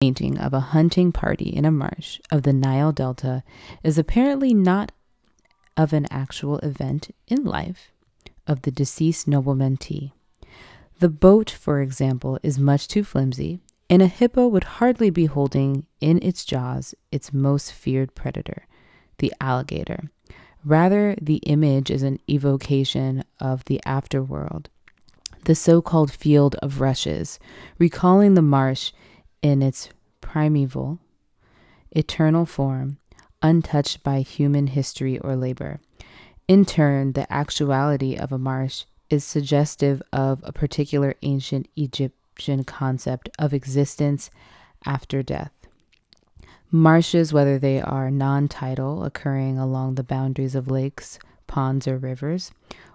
painting of a hunting party in a marsh of the Nile Delta is apparently not of an actual event in life of the deceased nobleman Ti. The boat, for example, is much too flimsy, and a hippo would hardly be holding in its jaws its most feared predator, the alligator. Rather, the image is an evocation of the afterworld, the so called field of rushes, recalling the marsh in its primeval, eternal form, untouched by human history or labor. In turn, the actuality of a marsh is suggestive of a particular ancient Egyptian concept of existence after death. Marshes, whether they are non tidal, occurring along the boundaries of lakes, ponds, or rivers,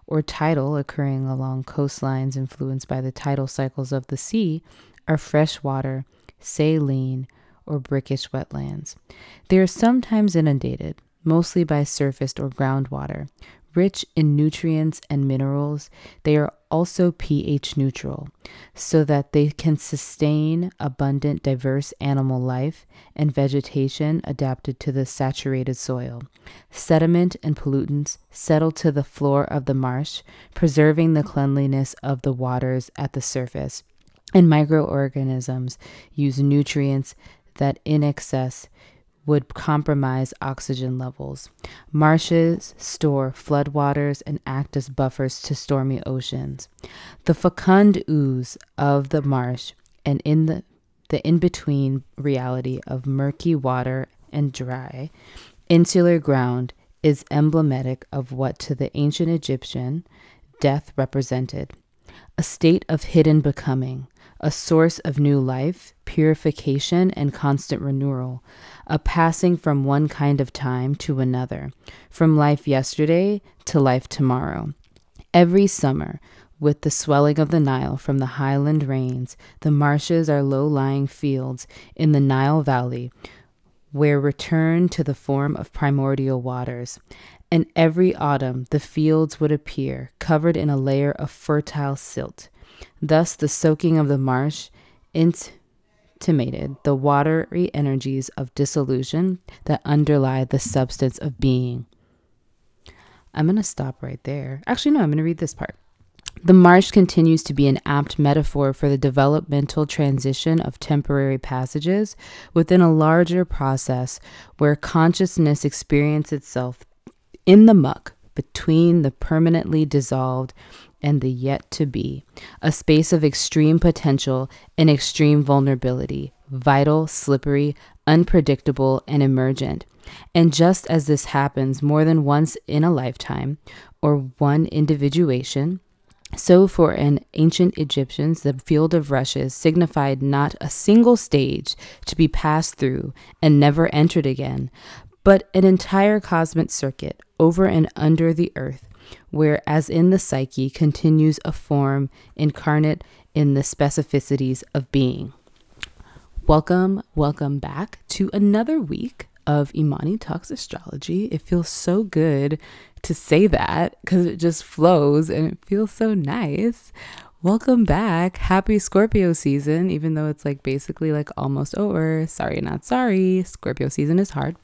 or tidal, occurring along coastlines influenced by the tidal cycles of the sea, are freshwater, saline, or brackish wetlands. They are sometimes inundated, mostly by surfaced or groundwater. Rich in nutrients and minerals, they are also pH neutral, so that they can sustain abundant, diverse animal life and vegetation adapted to the saturated soil. Sediment and pollutants settle to the floor of the marsh, preserving the cleanliness of the waters at the surface. And microorganisms use nutrients that in excess would compromise oxygen levels. Marshes store floodwaters and act as buffers to stormy oceans. The fecund ooze of the marsh and in the, the in between reality of murky water and dry, insular ground is emblematic of what to the ancient Egyptian death represented a state of hidden becoming, a source of new life, purification, and constant renewal, a passing from one kind of time to another, from life yesterday to life tomorrow. Every summer, with the swelling of the Nile from the highland rains, the marshes are low lying fields in the Nile Valley where return to the form of primordial waters. And every autumn the fields would appear covered in a layer of fertile silt. Thus, the soaking of the marsh intimated the watery energies of dissolution that underlie the substance of being. I'm going to stop right there. Actually, no, I'm going to read this part. The marsh continues to be an apt metaphor for the developmental transition of temporary passages within a larger process where consciousness experiences itself in the muck between the permanently dissolved and the yet to be, a space of extreme potential and extreme vulnerability, vital, slippery, unpredictable, and emergent. And just as this happens more than once in a lifetime, or one individuation, so for an ancient Egyptians, the field of rushes signified not a single stage to be passed through and never entered again, but an entire cosmic circuit over and under the earth where, as in the psyche, continues a form incarnate in the specificities of being. Welcome, welcome back to another week of Imani Talks Astrology. It feels so good to say that because it just flows and it feels so nice. Welcome back. Happy Scorpio season, even though it's like basically like almost over. Sorry, not sorry. Scorpio season is hard.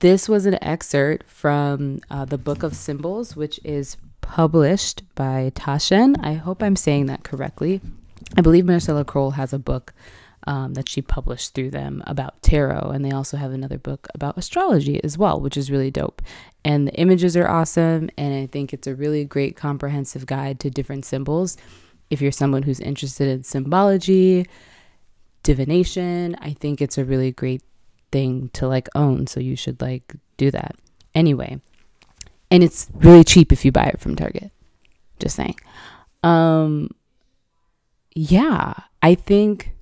This was an excerpt from uh, the Book of Symbols, which is published by Taschen. I hope I'm saying that correctly. I believe Marcella Kroll has a book um, that she published through them about tarot, and they also have another book about astrology as well, which is really dope. And the images are awesome, and I think it's a really great comprehensive guide to different symbols. If you're someone who's interested in symbology, divination, I think it's a really great thing to like own. So you should like do that. Anyway, and it's really cheap if you buy it from Target. Just saying. Um yeah, I think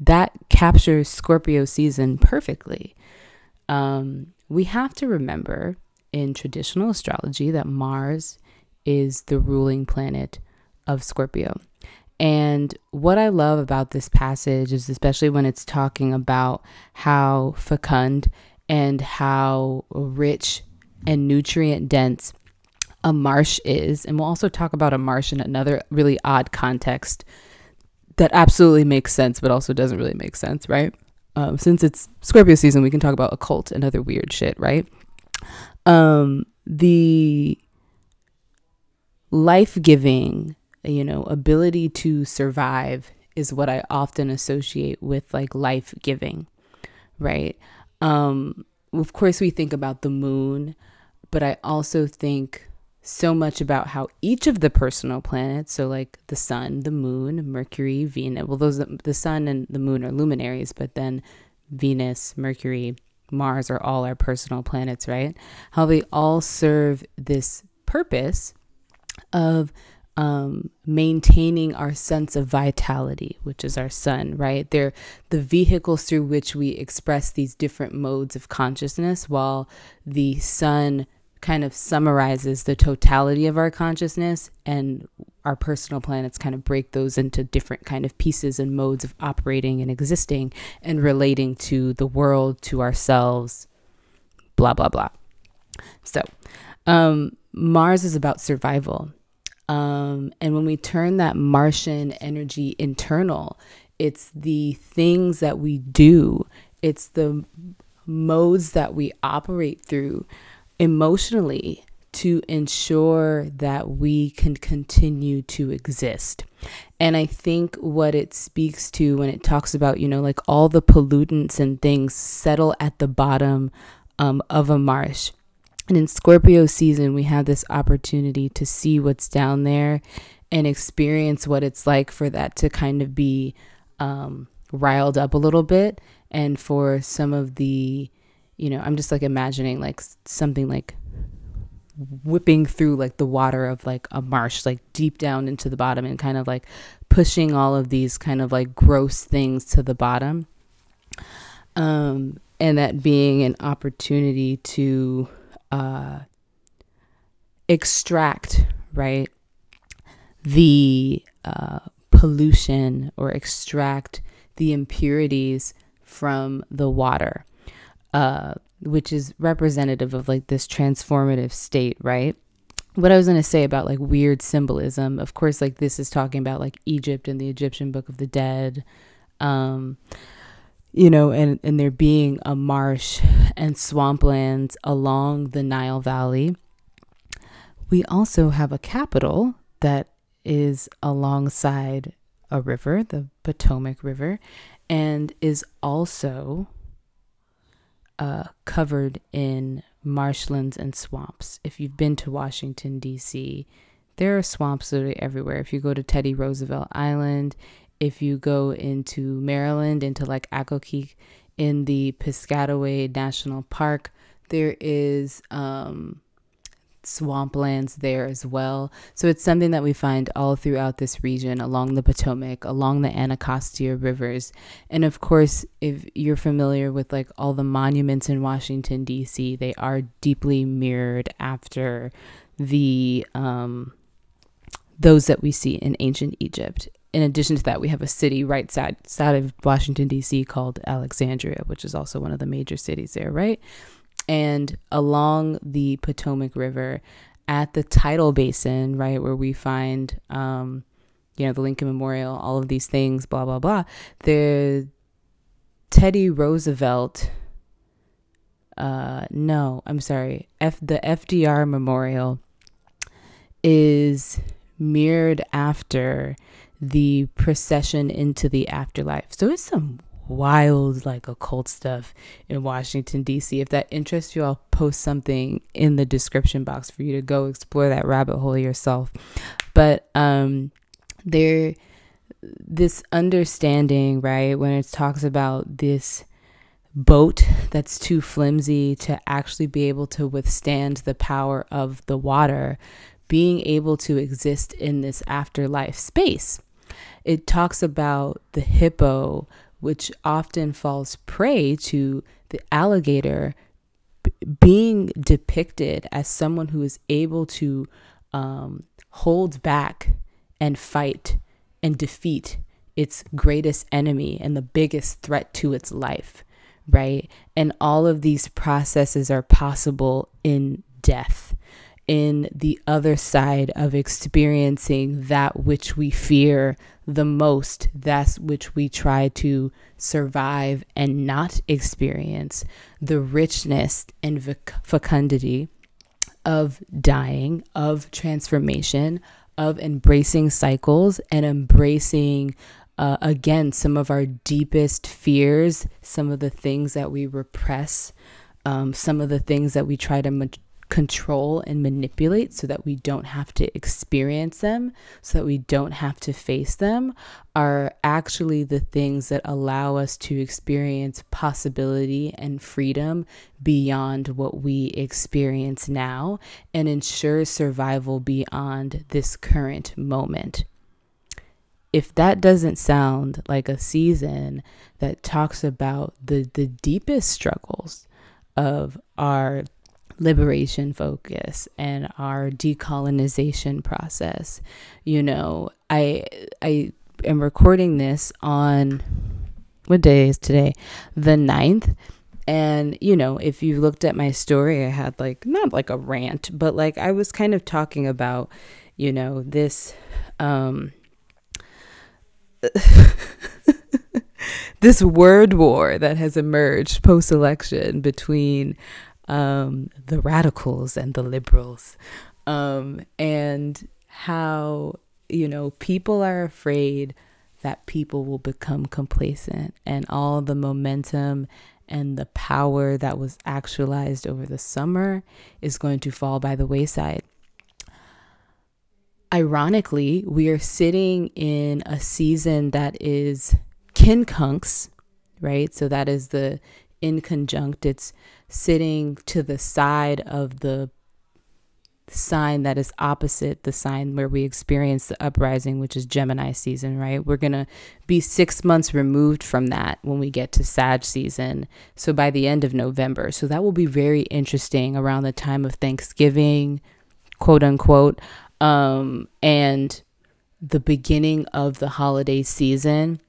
that captures Scorpio season perfectly. Um we have to remember in traditional astrology that Mars is the ruling planet of Scorpio. And what I love about this passage is especially when it's talking about how fecund and how rich and nutrient dense a marsh is. And we'll also talk about a marsh in another really odd context that absolutely makes sense, but also doesn't really make sense, right? Um, since it's Scorpio season, we can talk about occult and other weird shit, right? Um, the life giving, you know, ability to survive is what I often associate with like life giving, right? Um, of course, we think about the moon, but I also think so much about how each of the personal planets, so like the sun, the moon, Mercury, Venus, well, those the sun and the moon are luminaries, but then Venus, Mercury, Mars are all our personal planets, right? How they all serve this purpose of um, maintaining our sense of vitality, which is our sun, right? They're the vehicles through which we express these different modes of consciousness, while the sun kind of summarizes the totality of our consciousness and our personal planets kind of break those into different kind of pieces and modes of operating and existing and relating to the world to ourselves blah blah blah so um, mars is about survival um, and when we turn that Martian energy internal, it's the things that we do, it's the modes that we operate through emotionally to ensure that we can continue to exist. And I think what it speaks to when it talks about, you know, like all the pollutants and things settle at the bottom um, of a marsh and in Scorpio season, we have this opportunity to see what's down there and experience what it's like for that to kind of be um, riled up a little bit. And for some of the, you know, I'm just like imagining like something like whipping through like the water of like a marsh, like deep down into the bottom and kind of like pushing all of these kind of like gross things to the bottom. Um, and that being an opportunity to uh, extract, right, the uh, pollution or extract the impurities from the water, uh, which is representative of like this transformative state, right? What I was going to say about like weird symbolism, of course, like this is talking about like Egypt and the Egyptian Book of the Dead. Um, you know, and, and there being a marsh and swamplands along the Nile Valley. We also have a capital that is alongside a river, the Potomac River, and is also uh, covered in marshlands and swamps. If you've been to Washington, D.C., there are swamps literally everywhere. If you go to Teddy Roosevelt Island, if you go into Maryland, into like Accokeek in the Piscataway National Park, there is um, swamplands there as well. So it's something that we find all throughout this region, along the Potomac, along the Anacostia rivers. And of course, if you're familiar with like all the monuments in Washington, D.C., they are deeply mirrored after the. Um, those that we see in ancient Egypt in addition to that, we have a city right side, side of Washington, D.C. called Alexandria, which is also one of the major cities there, right? And along the Potomac River at the tidal basin, right, where we find, um, you know, the Lincoln Memorial, all of these things, blah, blah, blah, the Teddy Roosevelt, uh, no, I'm sorry, F, the FDR Memorial is mirrored after the procession into the afterlife. So it's some wild, like occult stuff in Washington, D.C. If that interests you, I'll post something in the description box for you to go explore that rabbit hole yourself. But um, there, this understanding, right, when it talks about this boat that's too flimsy to actually be able to withstand the power of the water, being able to exist in this afterlife space it talks about the hippo, which often falls prey to the alligator b- being depicted as someone who is able to um, hold back and fight and defeat its greatest enemy and the biggest threat to its life, right? And all of these processes are possible in death in the other side of experiencing that which we fear the most, that's which we try to survive and not experience the richness and fecundity of dying, of transformation, of embracing cycles and embracing uh, again some of our deepest fears, some of the things that we repress, um, some of the things that we try to ma- control and manipulate so that we don't have to experience them, so that we don't have to face them, are actually the things that allow us to experience possibility and freedom beyond what we experience now and ensure survival beyond this current moment. If that doesn't sound like a season that talks about the the deepest struggles of our liberation focus and our decolonization process. You know i i am recording this on what day is today? The 9th and you know if you looked at my story i had like not like a rant but like i was kind of talking about you know this um this word war that has emerged post election between um, the radicals and the liberals, um, and how, you know, people are afraid that people will become complacent and all the momentum and the power that was actualized over the summer is going to fall by the wayside ironically, we are sitting in a season that is quincunx, right? So that is the inconjunct. It's sitting to the side of the sign that is opposite the sign where we experience the uprising, which is Gemini season, right? We're going to be six months removed from that when we get to Sag season. So by the end of November. So that will be very interesting around the time of Thanksgiving, quote unquote um, and the beginning of the holiday season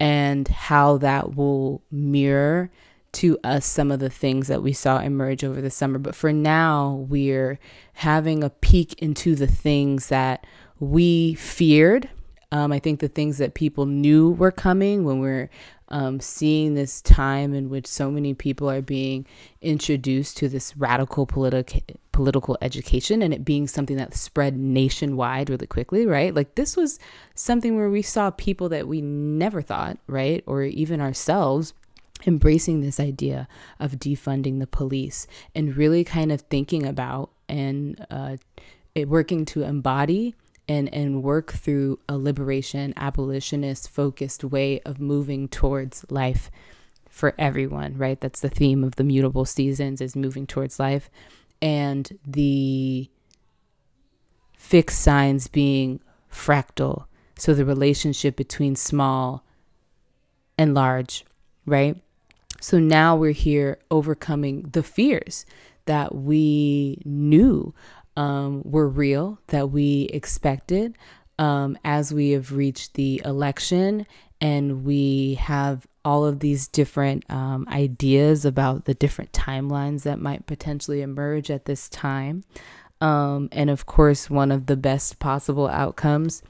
and how that will mirror to us some of the things that we saw emerge over the summer. But for now, we're having a peek into the things that we feared. Um, I think the things that people knew were coming when we're um, seeing this time in which so many people are being introduced to this radical political political education and it being something that spread nationwide really quickly, right? Like this was something where we saw people that we never thought, right, or even ourselves embracing this idea of defunding the police and really kind of thinking about and uh, working to embody and and work through a liberation abolitionist focused way of moving towards life for everyone right? That's the theme of the mutable seasons is moving towards life. And the fixed signs being fractal. So the relationship between small and large right so now we're here overcoming the fears that we knew um, were real, that we expected um, as we have reached the election and we have all of these different um, ideas about the different timelines that might potentially emerge at this time. Um, and of course, one of the best possible outcomes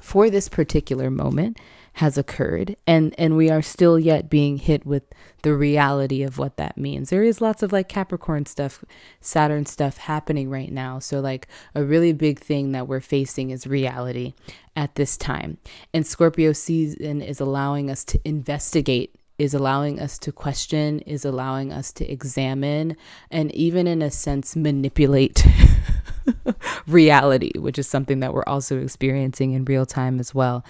for this particular moment has occurred and and we are still yet being hit with the reality of what that means. There is lots of like capricorn stuff saturn stuff happening right now. So like a really big thing that we're facing is reality at this time. And scorpio season is allowing us to investigate is allowing us to question is allowing us to examine and even in a sense manipulate reality which is something that we're also experiencing in real time as well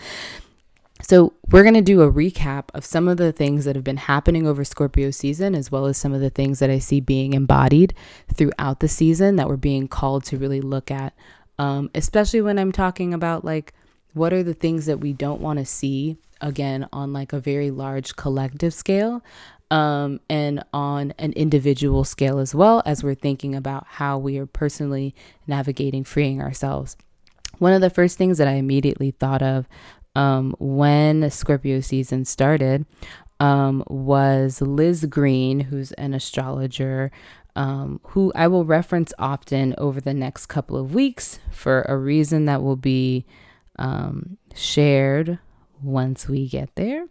so, we're going to do a recap of some of the things that have been happening over Scorpio season, as well as some of the things that I see being embodied throughout the season that we're being called to really look at. Um, especially when I'm talking about like what are the things that we don't want to see again on like a very large collective scale um, and on an individual scale as well as we're thinking about how we are personally navigating freeing ourselves. One of the first things that I immediately thought of um, when Scorpio season started um, was Liz Greene, who's an astrologer, um, who I will reference often over the next couple of weeks for a reason that will be um, shared once we get there,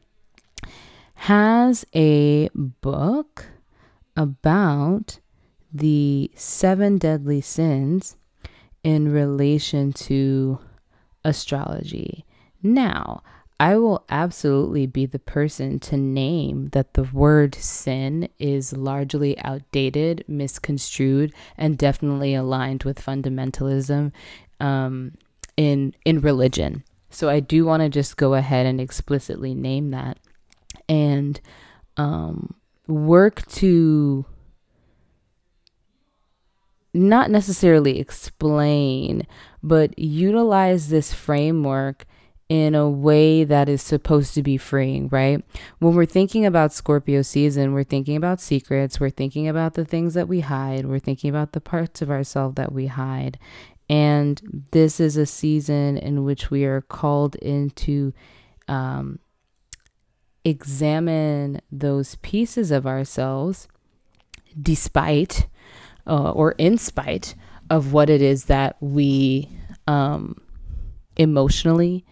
has a book about the seven deadly sins in relation to astrology. Now, I will absolutely be the person to name that the word sin is largely outdated, misconstrued, and definitely aligned with fundamentalism um, in in religion. So I do want to just go ahead and explicitly name that and um, work to not necessarily explain, but utilize this framework in a way that is supposed to be freeing, right? When we're thinking about Scorpio season, we're thinking about secrets, we're thinking about the things that we hide, we're thinking about the parts of ourselves that we hide. And this is a season in which we are called into um, examine those pieces of ourselves despite uh, or in spite of what it is that we um, emotionally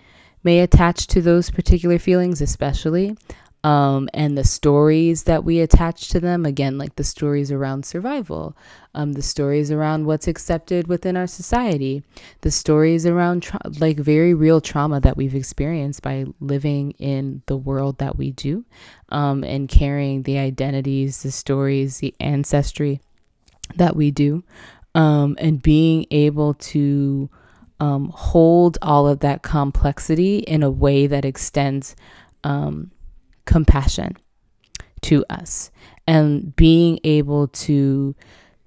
may attach to those particular feelings, especially. Um, and the stories that we attach to them again, like the stories around survival, um, the stories around what's accepted within our society, the stories around tra- like very real trauma that we've experienced by living in the world that we do um, and carrying the identities, the stories, the ancestry that we do, um, and being able to um, hold all of that complexity in a way that extends um, compassion to us and being able to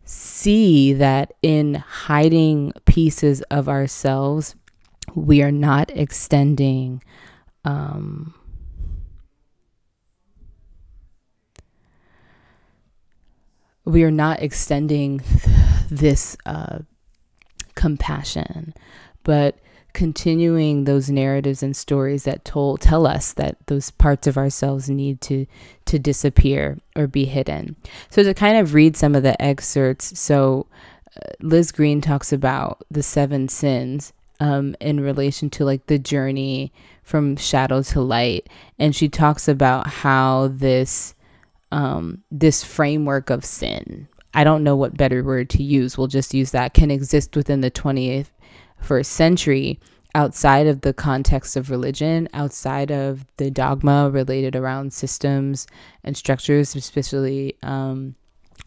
see that in hiding pieces of ourselves, we are not extending. Um, we are not extending this uh, compassion, but continuing those narratives and stories that told tell us that those parts of ourselves need to to disappear or be hidden. So to kind of read some of the excerpts, so uh, Liz Greene talks about the seven sins um, in relation to like the journey from shadow to light, and she talks about how this um, this framework of sin I don't know what better word to use. We'll just use that can exist within the 20th first century outside of the context of religion, outside of the dogma related around systems and structures, especially um,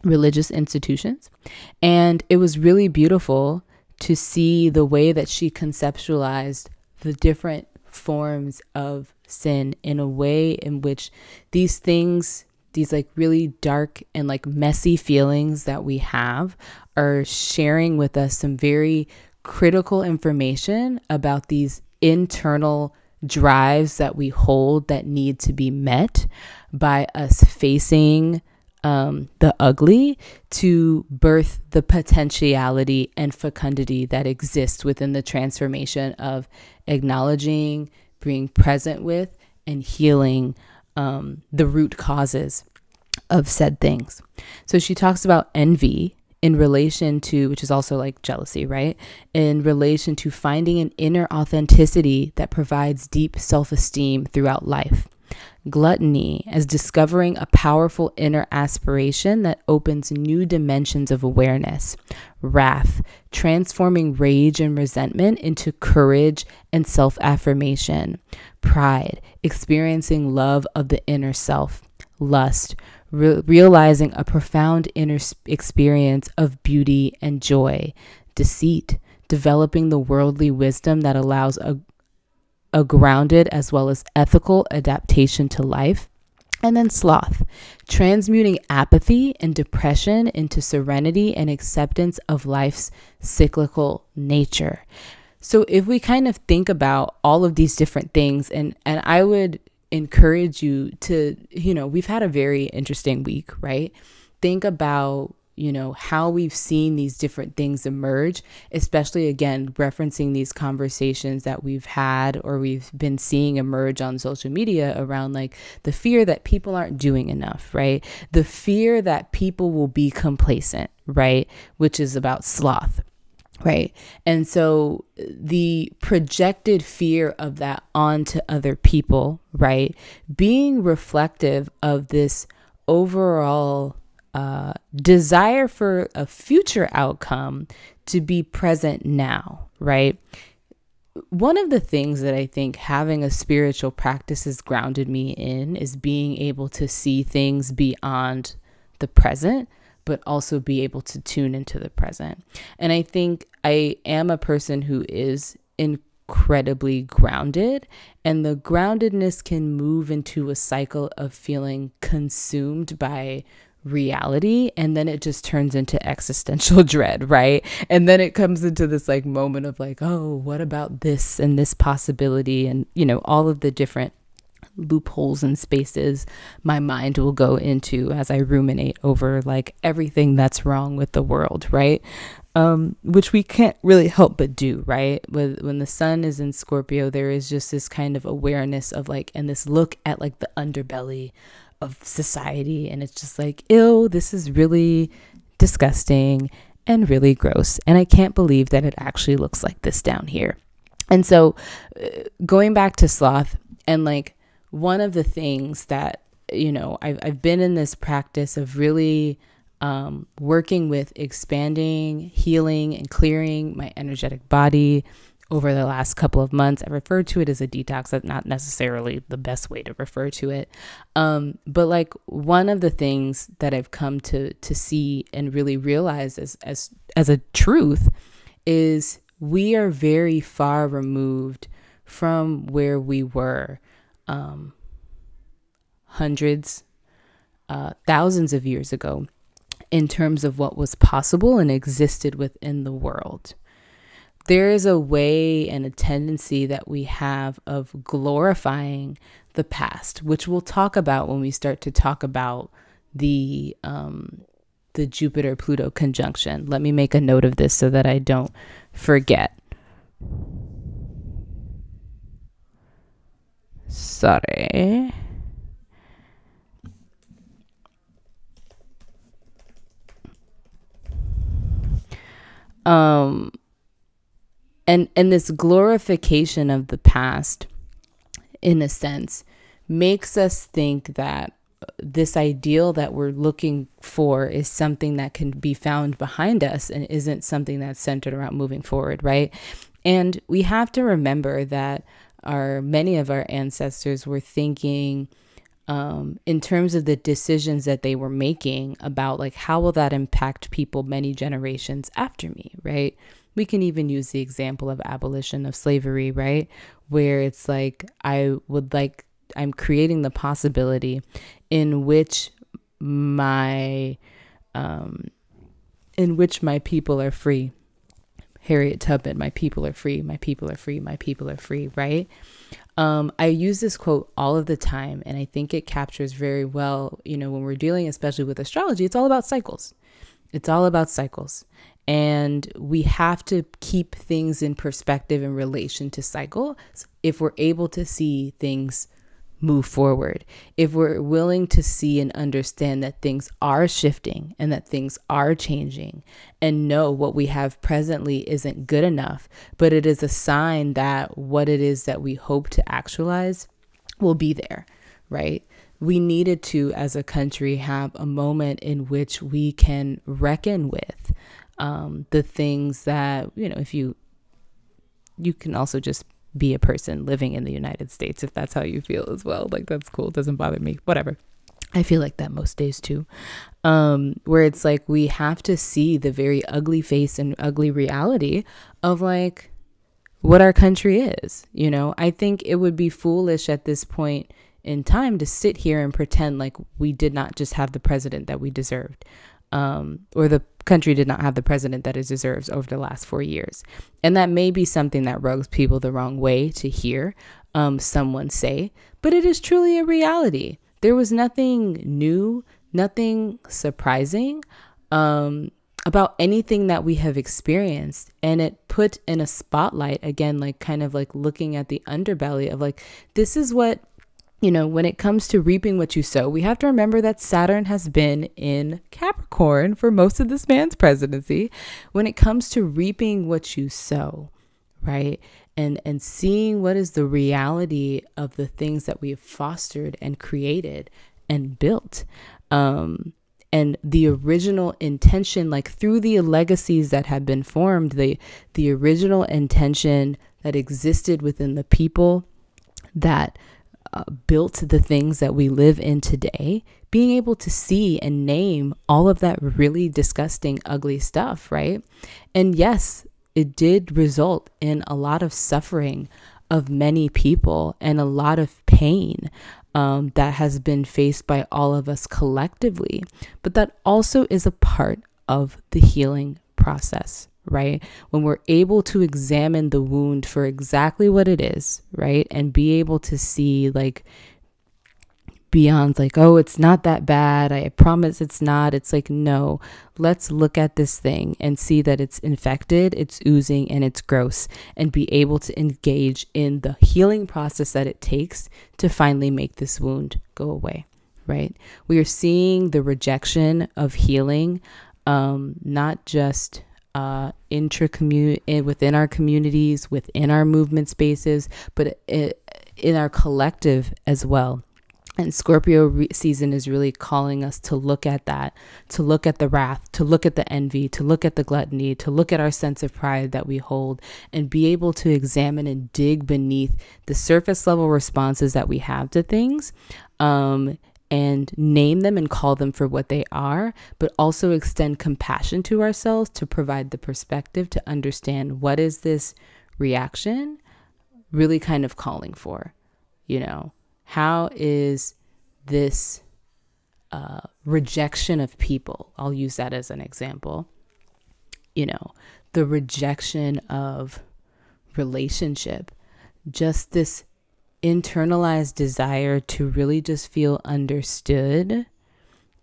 religious institutions. And it was really beautiful to see the way that she conceptualized the different forms of sin in a way in which these things these like really dark and like messy feelings that we have are sharing with us some very critical information about these internal drives that we hold that need to be met by us facing um, the ugly to birth the potentiality and fecundity that exists within the transformation of acknowledging, being present with, and healing um, the root causes of said things. So she talks about envy in relation to, which is also like jealousy, right? In relation to finding an inner authenticity that provides deep self esteem throughout life. Gluttony as discovering a powerful inner aspiration that opens new dimensions of awareness. Wrath, transforming rage and resentment into courage and self affirmation. Pride, experiencing love of the inner self. Lust, re- realizing a profound inner experience of beauty and joy, deceit, developing the worldly wisdom that allows a, a grounded as well as ethical adaptation to life. And then sloth, transmuting apathy and depression into serenity and acceptance of life's cyclical nature. So if we kind of think about all of these different things and and I would encourage you to, you know, we've had a very interesting week, right? Think about you know how we've seen these different things emerge especially again referencing these conversations that we've had or we've been seeing emerge on social media around like the fear that people aren't doing enough right? The fear that people will be complacent right? Which is about sloth right? And so the projected fear of that onto other people, right? Being reflective of this overall uh, desire for a future outcome to be present now, right? One of the things that I think having a spiritual practice has grounded me in is being able to see things beyond the present but also be able to tune into the present. And I think I am a person who is incredibly grounded, and the groundedness can move into a cycle of feeling consumed by reality and then it just turns into existential dread right and then it comes into this like moment of like oh what about this and this possibility and you know all of the different loopholes and spaces my mind will go into as I ruminate over like everything that's wrong with the world, right? Um, which we can't really help but do, right? With when the sun is in Scorpio, there is just this kind of awareness of like, and this look at like the underbelly of society, and it's just like, ew, this is really disgusting and really gross, and I can't believe that it actually looks like this down here. And so, uh, going back to sloth and like one of the things that you know I've, I've been in this practice of really um, working with expanding healing and clearing my energetic body over the last couple of months. I refer to it as a detox that's not necessarily the best way to refer to it. Um, but like one of the things that i've come to to see and really realize as as as a truth is we are very far removed from where we were um, hundreds, uh, thousands of years ago in terms of what was possible and existed within the world. There is a way and a tendency that we have of glorifying the past, which we'll talk about when we start to talk about the um, the Jupiter Pluto conjunction. Let me make a note of this so that I don't forget. Sorry. Um and and this glorification of the past in a sense makes us think that this ideal that we're looking for is something that can be found behind us and isn't something that's centered around moving forward, right? And we have to remember that our many of our ancestors were thinking um, in terms of the decisions that they were making about like how will that impact people many generations after me right? We can even use the example of abolition of slavery right? Where it's like i would like i'm creating the possibility in which my um in which my people are free Harriet Tubman, my people are free, my people are free, my people are free, right? Um, I use this quote all of the time, and I think it captures very well, you know, when we're dealing, especially with astrology, it's all about cycles. It's all about cycles. And we have to keep things in perspective in relation to cycle if we're able to see things move forward, if we're willing to see and understand that things are shifting and that things are changing, and know what we have presently isn't good enough, but it is a sign that what it is that we hope to actualize will be there, right? We needed to, as a country, have a moment in which we can reckon with um, the things that, you know, if you you can also just be a person living in the United States if that's how you feel as well. Like that's cool. It doesn't bother me. Whatever. I feel like that most days too. Um, where it's like we have to see the very ugly face and ugly reality of like what our country is. You know, I think it would be foolish at this point in time to sit here and pretend like we did not just have the president that we deserved um, or the country did not have the president that it deserves over the last four years. And that may be something that rubs people the wrong way to hear um, someone say, but it is truly a reality. There was nothing new, nothing surprising um, about anything that we have experienced. And it put in a spotlight, again, like kind of like looking at the underbelly of like, this is what you know, when it comes to reaping what you sow, we have to remember that Saturn has been in Capricorn for most of this man's presidency. When it comes to reaping what you sow, right? And and seeing what is the reality of the things that we have fostered and created and built. Um and the original intention like through the legacies that have been formed the the original intention that existed within the people that uh, built the things that we live in today, being able to see and name all of that really disgusting, ugly stuff, right? And yes, it did result in a lot of suffering of many people and a lot of pain um, that has been faced by all of us collectively. But that also is a part of the healing process right? When we're able to examine the wound for exactly what it is, right? And be able to see, like, beyond, like, oh, it's not that bad. I promise it's not. It's like, no, let's look at this thing and see that it's infected, it's oozing, and it's gross, and be able to engage in the healing process that it takes to finally make this wound go away, right? We are seeing the rejection of healing, um, not just uh, intra community within our communities, within our movement spaces, but it, in our collective as well. And Scorpio re- season is really calling us to look at that, to look at the wrath, to look at the envy, to look at the gluttony, to look at our sense of pride that we hold, and be able to examine and dig beneath the surface level responses that we have to things. Um, and name them and call them for what they are, but also extend compassion to ourselves to provide the perspective to understand what is this reaction really kind of calling for? You know, how is this uh, rejection of people? I'll use that as an example. You know, the rejection of relationship, just this internalized desire to really just feel understood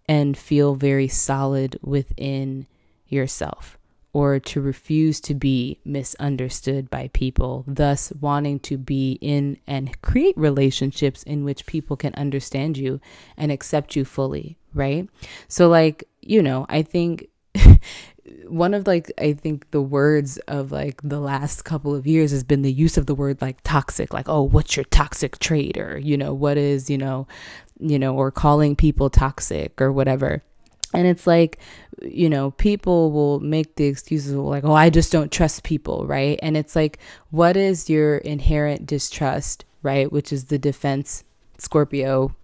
and feel very solid within yourself or to refuse to be misunderstood by people, thus wanting to be in and create relationships in which people can understand you and accept you fully, right? So, like, you know, I think one of like I think the words of like the last couple of years has been the use of the word like toxic, like oh, what's your toxic trait, or you know, what is you know, you know, or calling people toxic or whatever. And it's like, you know, people will make the excuses like, oh, I just don't trust people, right? And it's like, what is your inherent distrust, right? Which is the defense Scorpio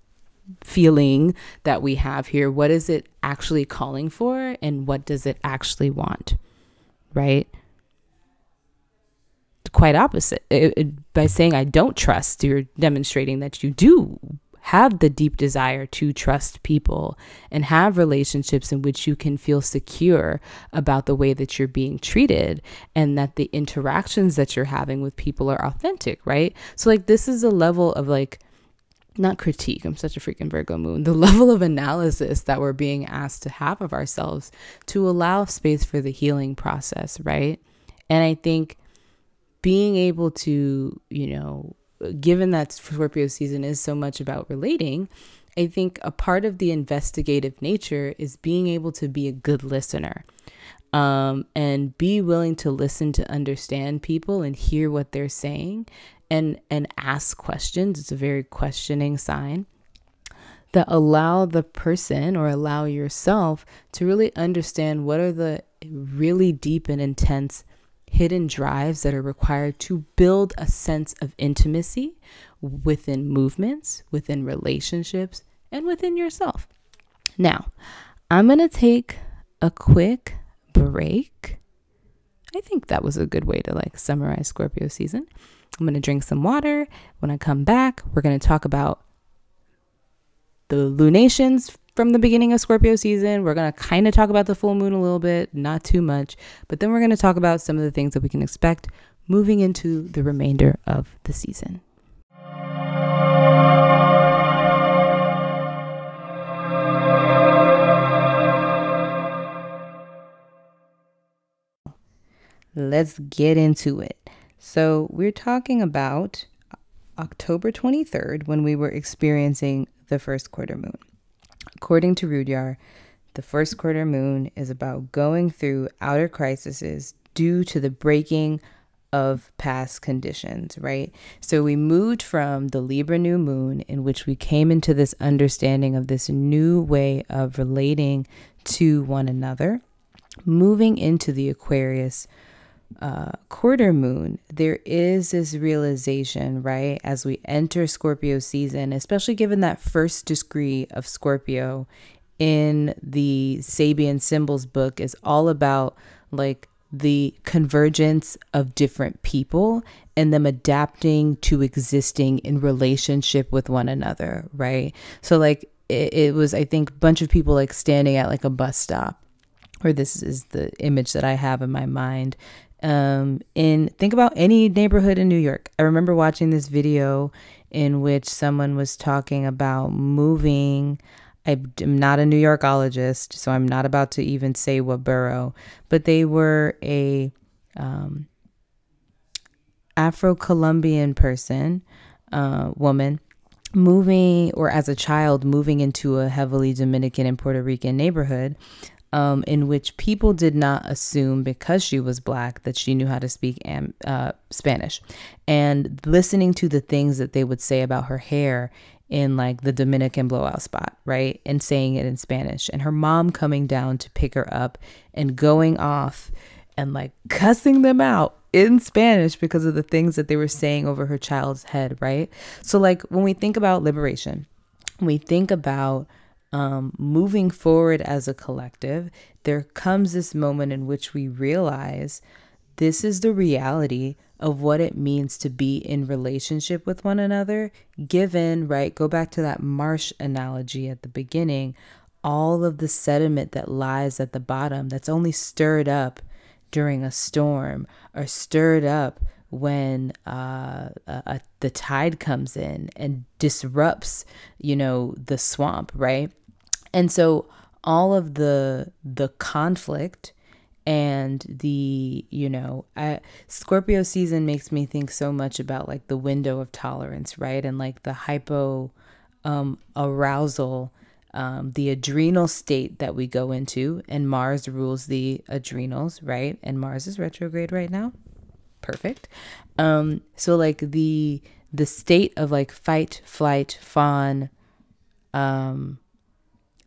feeling that we have here. What is it actually calling for and what does it actually want? Right? Quite opposite. It, it, by saying I don't trust, you're demonstrating that you do have the deep desire to trust people and have relationships in which you can feel secure about the way that you're being treated and that the interactions that you're having with people are authentic, right? So, like, this is a level of like not critique, I'm such a freaking Virgo moon, the level of analysis that we're being asked to have of ourselves to allow space for the healing process, right? And I think being able to, you know, given that Scorpio season is so much about relating, I think a part of the investigative nature is being able to be a good listener. Um, and be willing to listen to understand people and hear what they're saying and and ask questions it's a very questioning sign that allow the person or allow yourself to really understand what are the really deep and intense hidden drives that are required to build a sense of intimacy within movements, within relationships, and within yourself. Now, I'm going to take a quick break. I think that was a good way to like summarize Scorpio season. I'm going to drink some water. When I come back, we're going to talk about the lunations from the beginning of Scorpio season. We're going to kind of talk about the full moon a little bit, not too much, but then we're going to talk about some of the things that we can expect moving into the remainder of the season. Let's get into it. So, we're talking about October 23rd when we were experiencing the first quarter moon. According to Rudhyar, the first quarter moon is about going through outer crises due to the breaking of past conditions, right? So we moved from the Libra new moon, in which we came into this understanding of this new way of relating to one another, moving into the Aquarius uh, quarter moon, there is this realization, right, as we enter Scorpio season, especially given that first degree of Scorpio in the Sabian Symbols book is all about like the convergence of different people and them adapting to existing in relationship with one another, right? So, like, it, it was, I think, a bunch of people like standing at like a bus stop, or this is the image that I have in my mind. Um, in think about any neighborhood in New York. I remember watching this video in which someone was talking about moving I'm not a New Yorkologist, so I'm not about to even say what borough, but they were a um, Afro Colombian person, uh, woman, moving or as a child moving into a heavily Dominican and Puerto Rican neighborhood. Um, in which people did not assume because she was black that she knew how to speak am, uh, Spanish. And listening to the things that they would say about her hair in like the Dominican blowout spot, right? And saying it in Spanish. And her mom coming down to pick her up and going off and like cussing them out in Spanish because of the things that they were saying over her child's head, right? So, like, when we think about liberation, we think about um, moving forward as a collective, there comes this moment in which we realize this is the reality of what it means to be in relationship with one another, given, right? Go back to that marsh analogy at the beginning, all of the sediment that lies at the bottom that's only stirred up during a storm or stirred up when uh, the tide comes in and disrupts, you know, the swamp, right? And so all of the the conflict and the you know I, scorpio season makes me think so much about like the window of tolerance right? And like the hypo um, arousal um, the adrenal state that we go into. And mars rules the adrenals right? And mars is retrograde right now. Perfect. Um so like the the state of like fight flight fawn um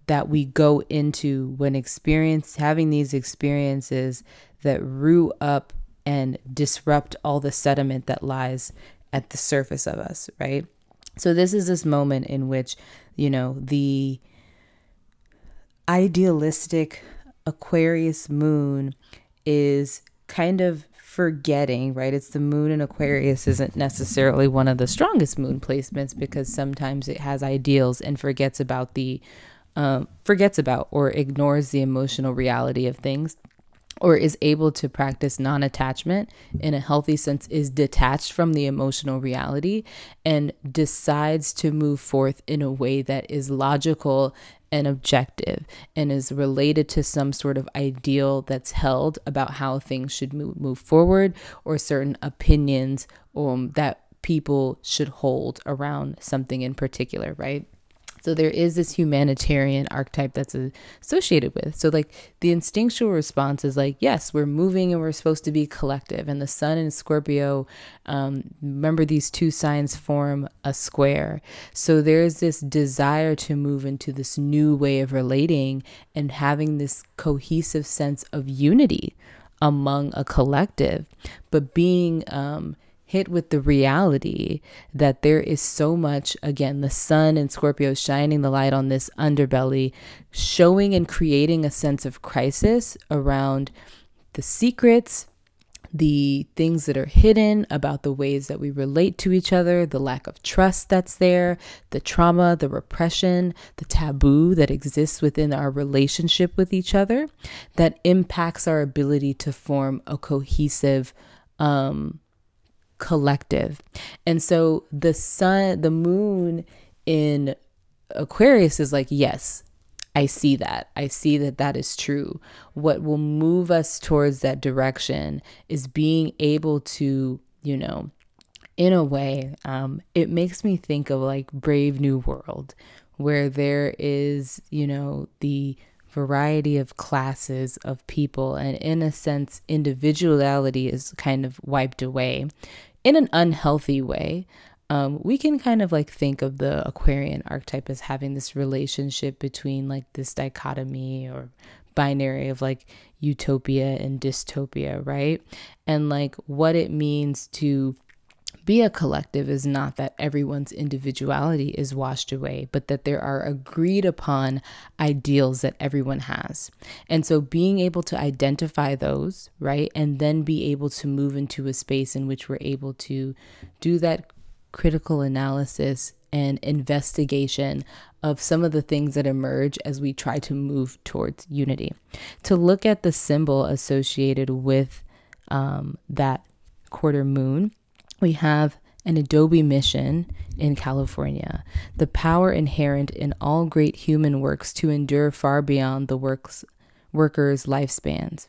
that we go into when experience having these experiences that root up and disrupt all the sediment that lies at the surface of us, right? So this is this moment in which, you know, the idealistic Aquarius moon is kind of forgetting, right? It's the moon in Aquarius isn't necessarily one of the strongest moon placements because sometimes it has ideals and forgets about the um, forgets about or ignores the emotional reality of things or is able to practice non attachment in a healthy sense, is detached from the emotional reality and decides to move forth in a way that is logical and objective and is related to some sort of ideal that's held about how things should move, move forward or certain opinions um, that people should hold around something in particular, right? So there is this humanitarian archetype that's associated with. So like the instinctual response is like, yes, we're moving and we're supposed to be collective. And the sun and Scorpio, um, remember these two signs form a square. So there's this desire to move into this new way of relating and having this cohesive sense of unity among a collective, but being um, hit with the reality that there is so much, again, the sun and Scorpio shining the light on this underbelly, showing and creating a sense of crisis around the secrets, the things that are hidden about the ways that we relate to each other, the lack of trust that's there, the trauma, the repression, the taboo that exists within our relationship with each other that impacts our ability to form a cohesive um, collective. And so the sun, the moon in Aquarius is like, yes, I see that. I see that that is true. What will move us towards that direction is being able to, you know, in a way, um, it makes me think of like Brave New World, where there is, you know, the variety of classes of people, and in a sense, individuality is kind of wiped away in an unhealthy way. Um, we can kind of like think of the Aquarian archetype as having this relationship between like this dichotomy or binary of like utopia and dystopia, right? And like what it means to be a collective is not that everyone's individuality is washed away, but that there are agreed upon ideals that everyone has. And so being able to identify those, right, and then be able to move into a space in which we're able to do that critical analysis and investigation of some of the things that emerge as we try to move towards unity. To look at the symbol associated with um, that quarter moon we have an Adobe mission in California, the power inherent in all great human works to endure far beyond the works workers' lifespans.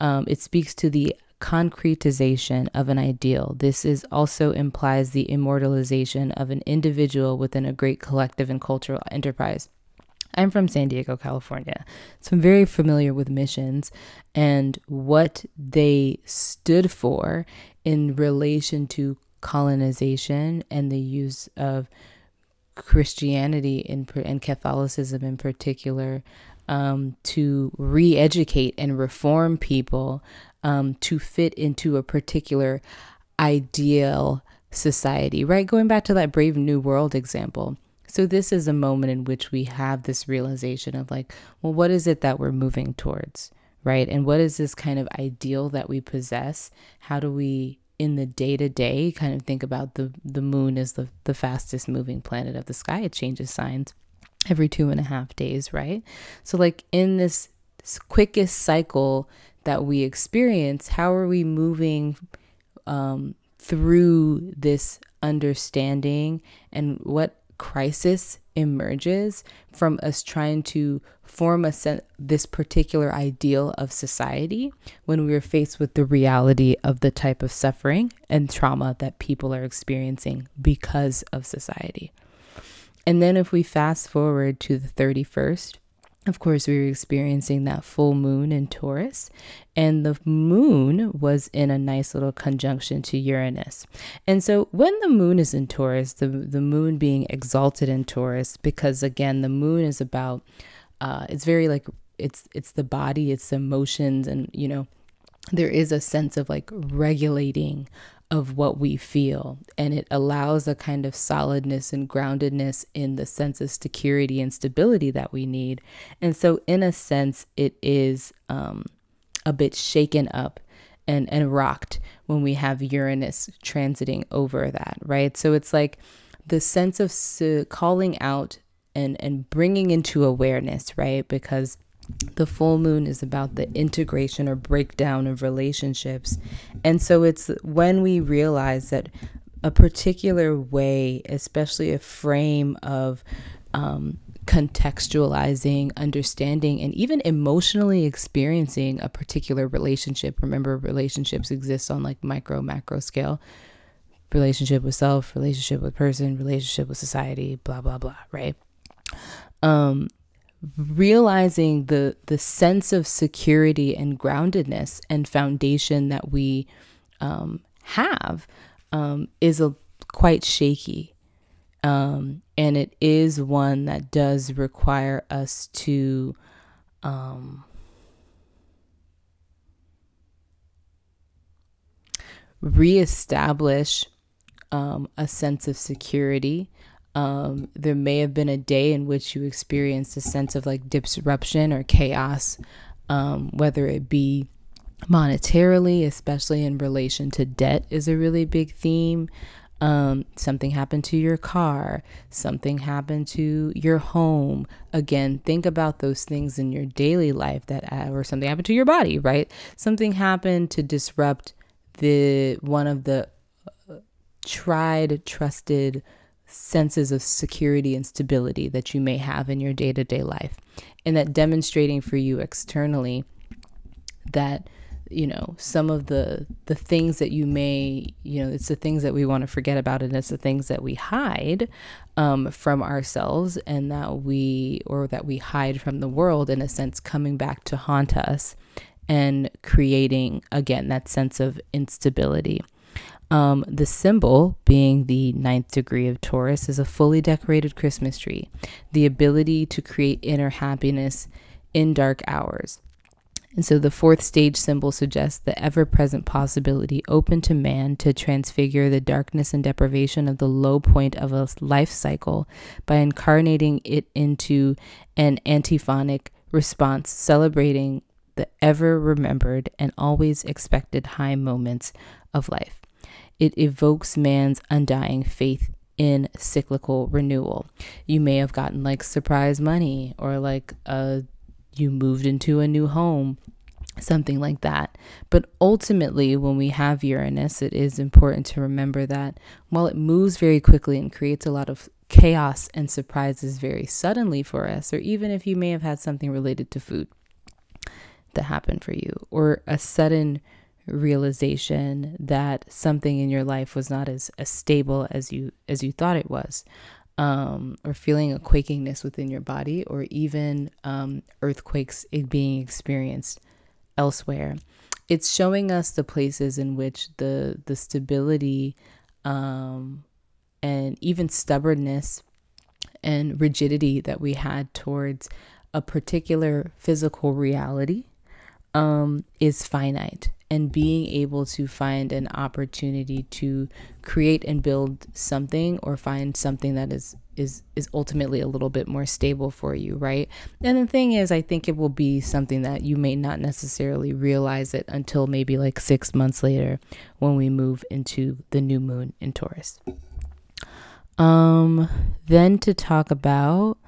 Um, it speaks to the concretization of an ideal. This is also implies the immortalization of an individual within a great collective and cultural enterprise. I'm from San Diego, California, so I'm very familiar with missions and what they stood for in relation to colonization and the use of Christianity in, and Catholicism in particular um, to re educate and reform people um, to fit into a particular ideal society, right? Going back to that Brave New World example. So, this is a moment in which we have this realization of like, well, what is it that we're moving towards? Right? And what is this kind of ideal that we possess? How do we in the day to day kind of think about the the moon as the, the fastest moving planet of the sky. It changes signs every two and a half days, right? So like in this quickest cycle that we experience, how are we moving um, through this understanding and what crisis emerges from us trying to form a sen- this particular ideal of society when we are faced with the reality of the type of suffering and trauma that people are experiencing because of society. And then if we fast forward to the 31st, of course, we were experiencing that full moon in Taurus, and the moon was in a nice little conjunction to Uranus. And so, when the moon is in Taurus, the, the moon being exalted in Taurus, because again, the moon is about, uh, it's very like, it's it's the body, it's emotions, and you know, there is a sense of like regulating of what we feel. And it allows a kind of solidness and groundedness in the sense of security and stability that we need. And so, in a sense, it is um, a bit shaken up and, and rocked when we have Uranus transiting over that, right? So, it's like the sense of calling out and, and bringing into awareness, right? Because the full moon is about the integration or breakdown of relationships. And so it's when we realize that a particular way, especially a frame of um, contextualizing, understanding, and even emotionally experiencing a particular relationship. Remember, relationships exist on like micro, macro scale relationship with self, relationship with person, relationship with society, blah, blah, blah, right? Um, realizing the the sense of security and groundedness and foundation that we um, have um, is a quite shaky, um, and it is one that does require us to. Um, reestablish um, a sense of security um, there may have been a day in which you experienced a sense of like disruption or chaos, um, whether it be monetarily, especially in relation to debt, is a really big theme. Um, something happened to your car, something happened to your home. Again, think about those things in your daily life that, uh, or something happened to your body, right? Something happened to disrupt the one of the uh, tried, trusted senses of security and stability that you may have in your day to day life. And that demonstrating for you externally that you know some of the the things that you may you know it's the things that we want to forget about and it's the things that we hide um, from ourselves and that we or that we hide from the world in a sense coming back to haunt us and creating again that sense of instability um, the symbol, being the ninth degree of Taurus, is a fully decorated Christmas tree, the ability to create inner happiness in dark hours. And so the fourth stage symbol suggests the ever present possibility open to man to transfigure the darkness and deprivation of the low point of a life cycle by incarnating it into an antiphonic response, celebrating the ever remembered and always expected high moments of life. It evokes man's undying faith in cyclical renewal. You may have gotten like surprise money or like a you moved into a new home, something like that. But ultimately, when we have Uranus, it is important to remember that while it moves very quickly and creates a lot of chaos and surprises very suddenly for us, or even if you may have had something related to food that happened for you, or a sudden realization that something in your life was not as, as stable as you as you thought it was um, or feeling a quakingness within your body or even um, earthquakes being experienced elsewhere. It's showing us the places in which the the stability um, and even stubbornness and rigidity that we had towards a particular physical reality um, is finite and being able to find an opportunity to create and build something or find something that is is is ultimately a little bit more stable for you right? And the thing is i think it will be something that you may not necessarily realize it until maybe like 6 months later when we move into the new moon in taurus. Um then to talk about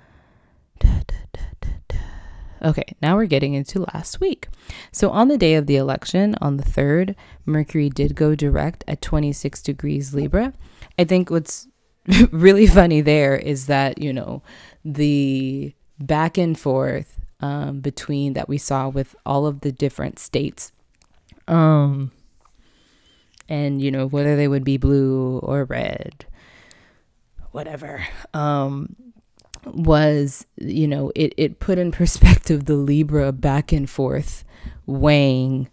da, da, Okay, now we're getting into last week. So, on the day of the election, on the 3rd, Mercury did go direct at 26 degrees Libra. I think what's really funny there is that, you know, the back and forth um, between that we saw with all of the different states. Um, and, you know, whether they would be blue or red, whatever. Um, was, you know, it, it put in perspective the Libra back and forth weighing,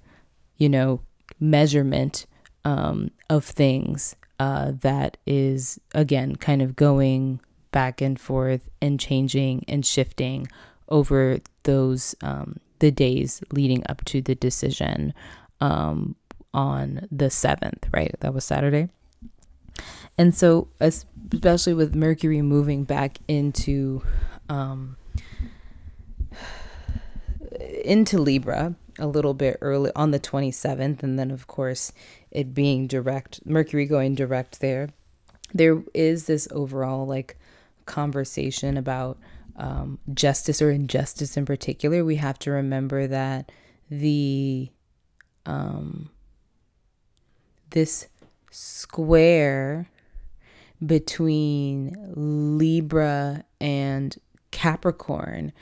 you know, measurement um, of things uh, that is, again, kind of going back and forth and changing and shifting over those um, the days leading up to the decision um, on the 7th, right? That was Saturday. And so, especially with Mercury moving back into um, into Libra a little bit early on the 27th, and then of course it being direct, Mercury going direct there. There is this overall like conversation about um, justice or injustice in particular. We have to remember that the um, this square between Libra and Capricorn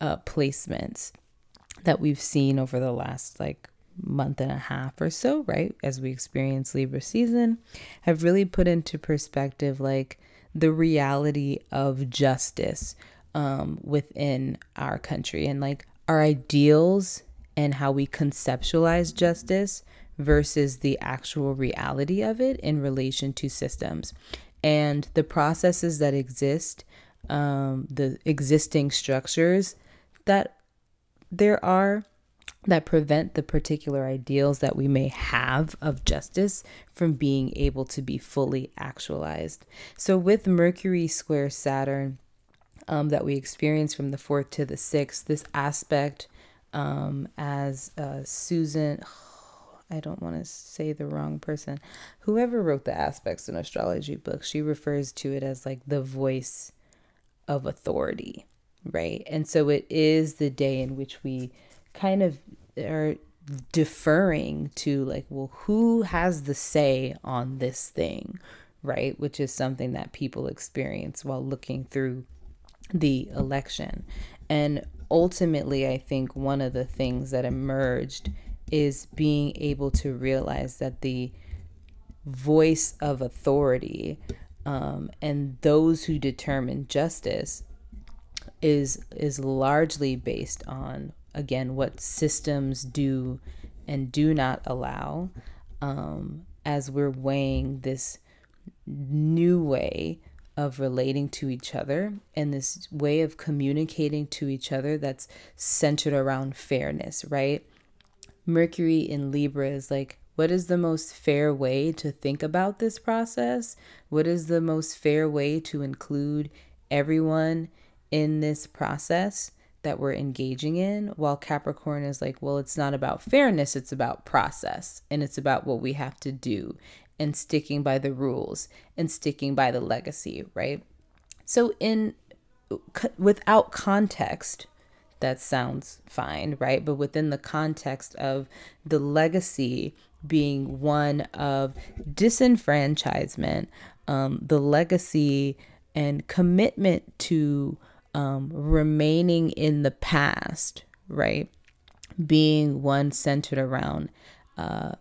uh, placements that we've seen over the last like month and a half or so, right? As we experience Libra season, have really put into perspective like the reality of justice um, within our country and like our ideals and how we conceptualize justice versus the actual reality of it in relation to systems and the processes that exist, um, the existing structures that there are that prevent the particular ideals that we may have of justice from being able to be fully actualized. So, with Mercury square Saturn um, that we experience from the 4th to the 6th, this aspect, um, as uh, Susan, I don't want to say the wrong person. Whoever wrote the aspects in astrology book, she refers to it as like the voice of authority, right? And so it is the day in which we kind of are deferring to like, well, who has the say on this thing, right? Which is something that people experience while looking through the election. And ultimately, I think one of the things that emerged is being able to realize that the voice of authority um, and those who determine justice is is largely based on again what systems do and do not allow um, as we're weighing this new way of relating to each other and this way of communicating to each other that's centered around fairness, right? Mercury in Libra is like, what is the most fair way to think about this process? What is the most fair way to include everyone in this process that we're engaging in? While Capricorn is like, well, it's not about fairness, it's about process and it's about what we have to do and sticking by the rules and sticking by the legacy, right? So in without context, that sounds fine, right? But within the context of the legacy being one of disenfranchisement, um, the legacy and commitment to um, remaining in the past, right? Being one centered around uh,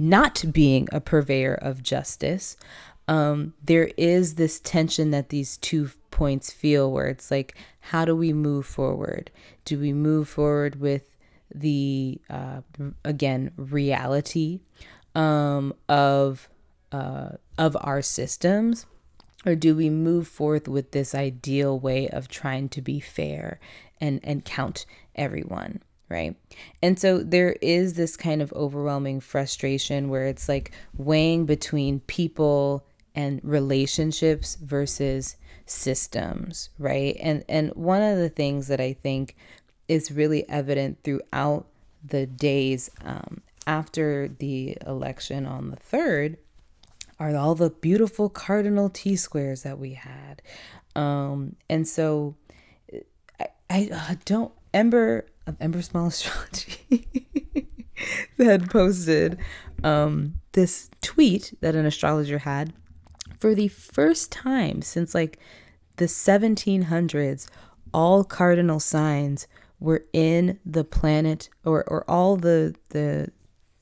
not being a purveyor of justice, um, there is this tension that these two points feel where it's like, how do we move forward? Do we move forward with the, uh, again, reality um, of, uh, of our systems? Or do we move forth with this ideal way of trying to be fair and, and count everyone? right? And so there is this kind of overwhelming frustration where it's like weighing between people and relationships versus systems, right? And and one of the things that I think is really evident throughout the days um, after the election on the third are all the beautiful cardinal T squares that we had, um, and so I, I uh, don't Ember of Ember Small Astrology had posted um, this tweet that an astrologer had for the first time since like the 1700s. All cardinal signs were in the planet, or or all the the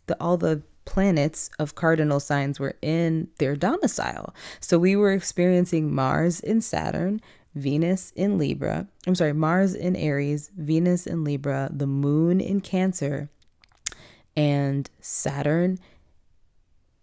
the all the planets of cardinal signs were in their domicile. So we were experiencing Mars in Saturn, Venus in Libra, I'm sorry, Mars in Aries, Venus in Libra, the moon in Cancer, and Saturn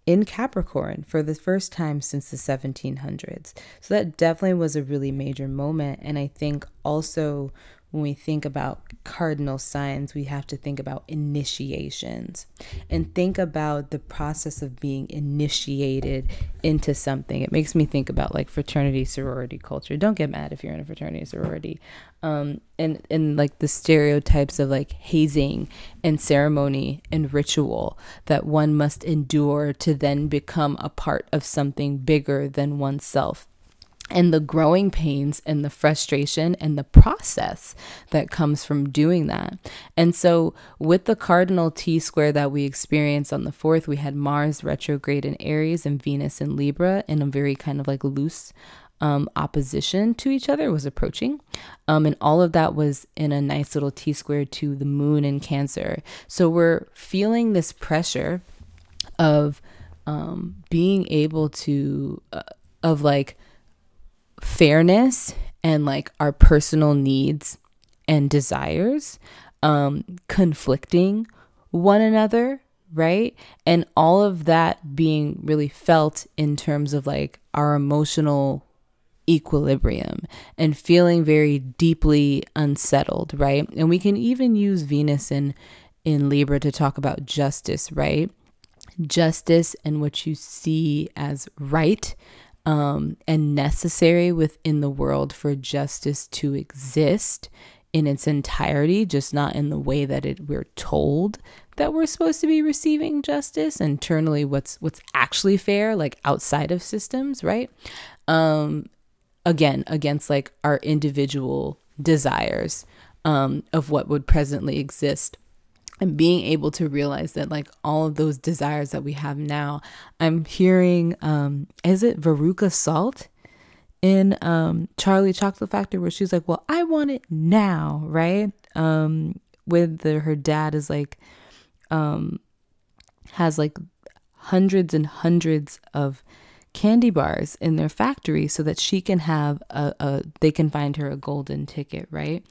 in Capricorn for the first time since the 1700s. So that definitely was a really major moment. And I think also when we think about cardinal signs, we have to think about initiations and think about the process of being initiated into something. It makes me think about like fraternity sorority culture. Don't get mad if you're in a fraternity sorority. Um, and, and like the stereotypes of like hazing and ceremony and ritual that one must endure to then become a part of something bigger than oneself and the growing pains and the frustration and the process that comes from doing that. And so, with the cardinal T square that we experienced on the 4th, we had Mars retrograde in Aries and Venus in Libra in a very kind of like loose um, opposition to each other was approaching. Um, and all of that was in a nice little T square to the moon in Cancer. So, we're feeling this pressure of um, being able to, uh, of like, fairness and like our personal needs and desires um, conflicting one another, right? And all of that being really felt in terms of like our emotional equilibrium and feeling very deeply unsettled, right? And we can even use Venus in in Libra to talk about justice, right? Justice and what you see as right um, and necessary within the world for justice to exist in its entirety, just not in the way that it we're told that we're supposed to be receiving justice internally what's what's actually fair like outside of systems right? Um again against like our individual desires um of what would presently exist and being able to realize that like all of those desires that we have now i'm hearing um is it veruca salt in um charlie chocolate factory where she's like well i want it now right um with the, her dad is like um, has like hundreds and hundreds of candy bars in their factory so that she can have a, a they can find her a golden ticket, right?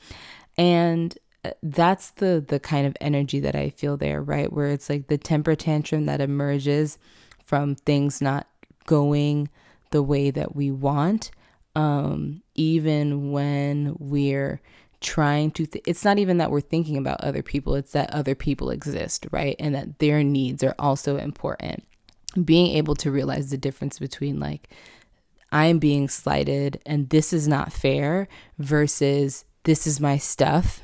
And that's the the kind of energy that I feel there, right? Where it's like the temper tantrum that emerges from things not going the way that we want, um, even when we're trying to th- it's not even that we're thinking about other people it's that other people exist right and that their needs are also important being able to realize the difference between like i'm being slighted and this is not fair versus this is my stuff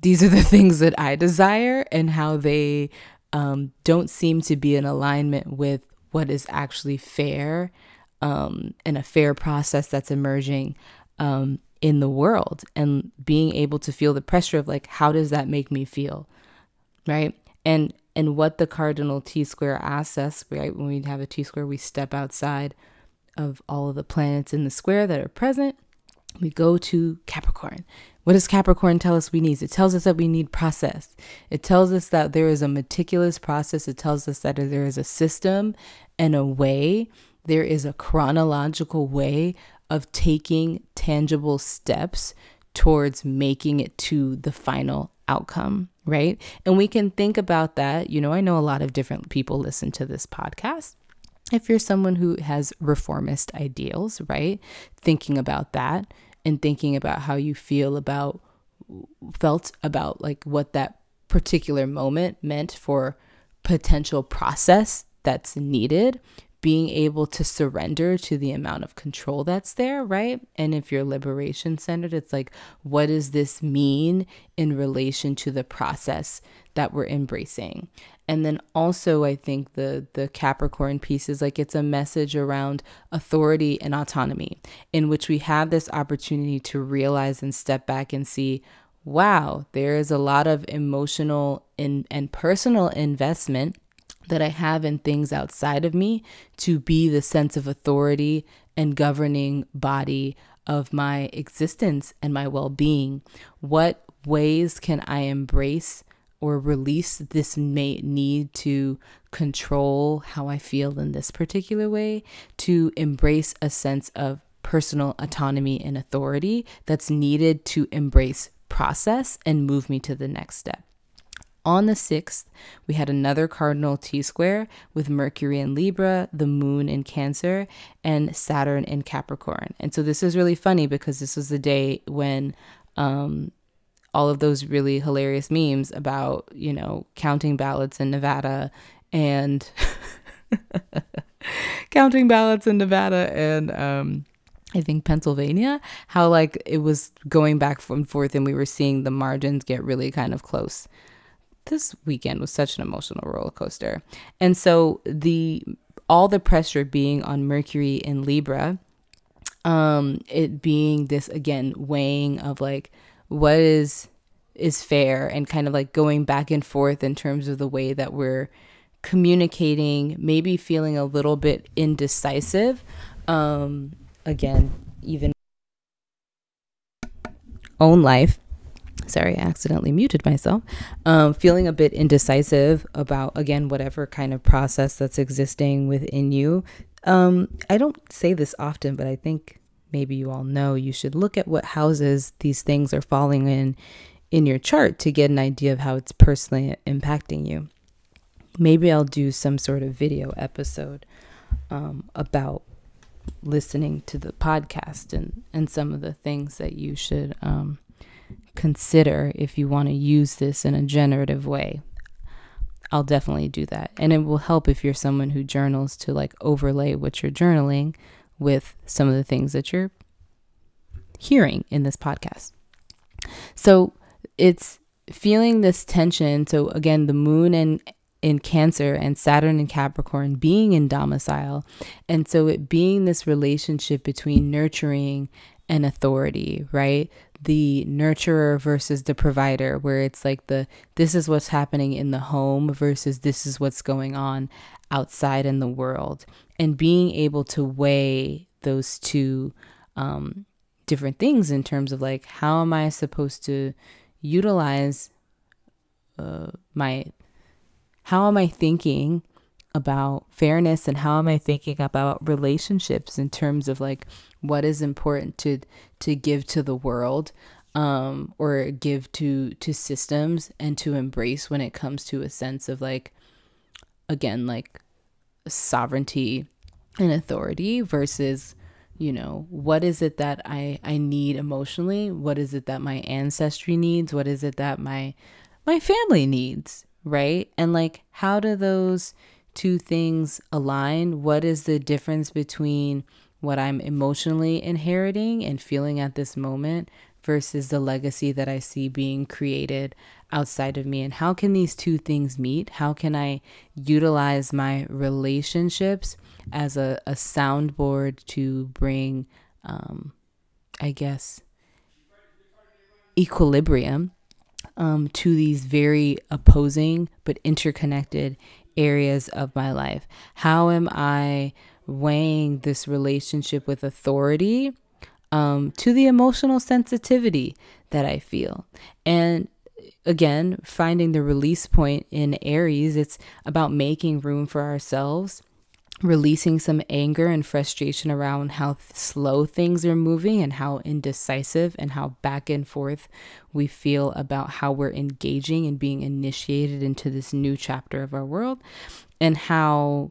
these are the things that i desire and how they um, don't seem to be in alignment with what is actually fair um, and a fair process that's emerging um, in the world and being able to feel the pressure of like how does that make me feel right? And and what the cardinal t square asks us right when we have a t square we step outside of all of the planets in the square that are present we go to capricorn what does capricorn tell us we need it tells us that we need process it tells us that there is a meticulous process it tells us that there is a system and a way there is a chronological way of taking tangible steps towards making it to the final outcome, right? And we can think about that. You know, I know a lot of different people listen to this podcast. If you're someone who has reformist ideals, right? Thinking about that and thinking about how you feel about felt about like what that particular moment meant for potential process that's needed being able to surrender to the amount of control that's there, right? And if you're liberation centered, it's like, what does this mean in relation to the process that we're embracing? And then also, I think the the Capricorn piece is like it's a message around authority and autonomy, in which we have this opportunity to realize and step back and see, wow, there is a lot of emotional and, and personal investment that I have in things outside of me to be the sense of authority and governing body of my existence and my well being. What ways can I embrace or release this may need to control how I feel in this particular way, to embrace a sense of personal autonomy and authority that's needed to embrace process and move me to the next step. On the 6th, we had another cardinal T square with Mercury in Libra, the moon in Cancer, and Saturn in Capricorn. And so this is really funny because this was the day when um, all of those really hilarious memes about, you know, counting ballots in Nevada and counting ballots in Nevada and um, I think Pennsylvania, how like it was going back and forth and we were seeing the margins get really kind of close this weekend was such an emotional roller coaster. And so the all the pressure being on Mercury in Libra, um, it being this again weighing of like what is is fair and kind of like going back and forth in terms of the way that we're communicating, maybe feeling a little bit indecisive. Um, again, even own life sorry, I accidentally muted myself, um, feeling a bit indecisive about, again, whatever kind of process that's existing within you. Um, I don't say this often, but I think maybe you all know you should look at what houses these things are falling in in your chart to get an idea of how it's personally impacting you. Maybe I'll do some sort of video episode um, about listening to the podcast and, and some of the things that you should um, consider if you want to use this in a generative way. I'll definitely do that. And it will help if you're someone who journals to like overlay what you're journaling with some of the things that you're hearing in this podcast. So it's feeling this tension. So again, the moon and in Cancer and Saturn in Capricorn being in domicile. And so it being this relationship between nurturing and authority, right? the nurturer versus the provider where it's like the this is what's happening in the home versus this is what's going on outside in the world and being able to weigh those two um, different things in terms of like how am i supposed to utilize uh, my how am I thinking about fairness and how am I thinking about relationships in terms of like what is important to to give to the world um or give to to systems and to embrace when it comes to a sense of like again like sovereignty and authority versus you know what is it that i i need emotionally? What is it that my ancestry needs? What is it that my my family needs right? And like how do those two things align? What is the difference between what i'm emotionally inheriting and feeling at this moment versus the legacy that i see being created outside of me and how can these two things meet how can i utilize my relationships as a, a soundboard to bring, um, I guess, equilibrium um, to these very opposing but interconnected areas of my life. How am I weighing this relationship with authority um, to the emotional sensitivity that I feel? And again, finding the release point in Aries, it's about making room for ourselves releasing some anger and frustration around how slow things are moving and how indecisive and how back and forth we feel about how we're engaging and being initiated into this new chapter of our world and how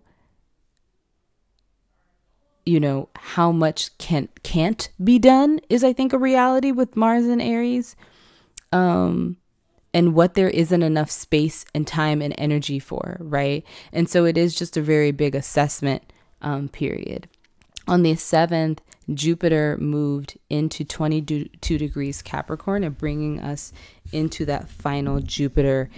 you know how much can can't be done is i think a reality with mars and aries um and what there isn't enough space and time and energy for, right? And so it is just a very big assessment um, period. On the 7th, Jupiter moved into 22 degrees Capricorn and bringing us into that final Jupiter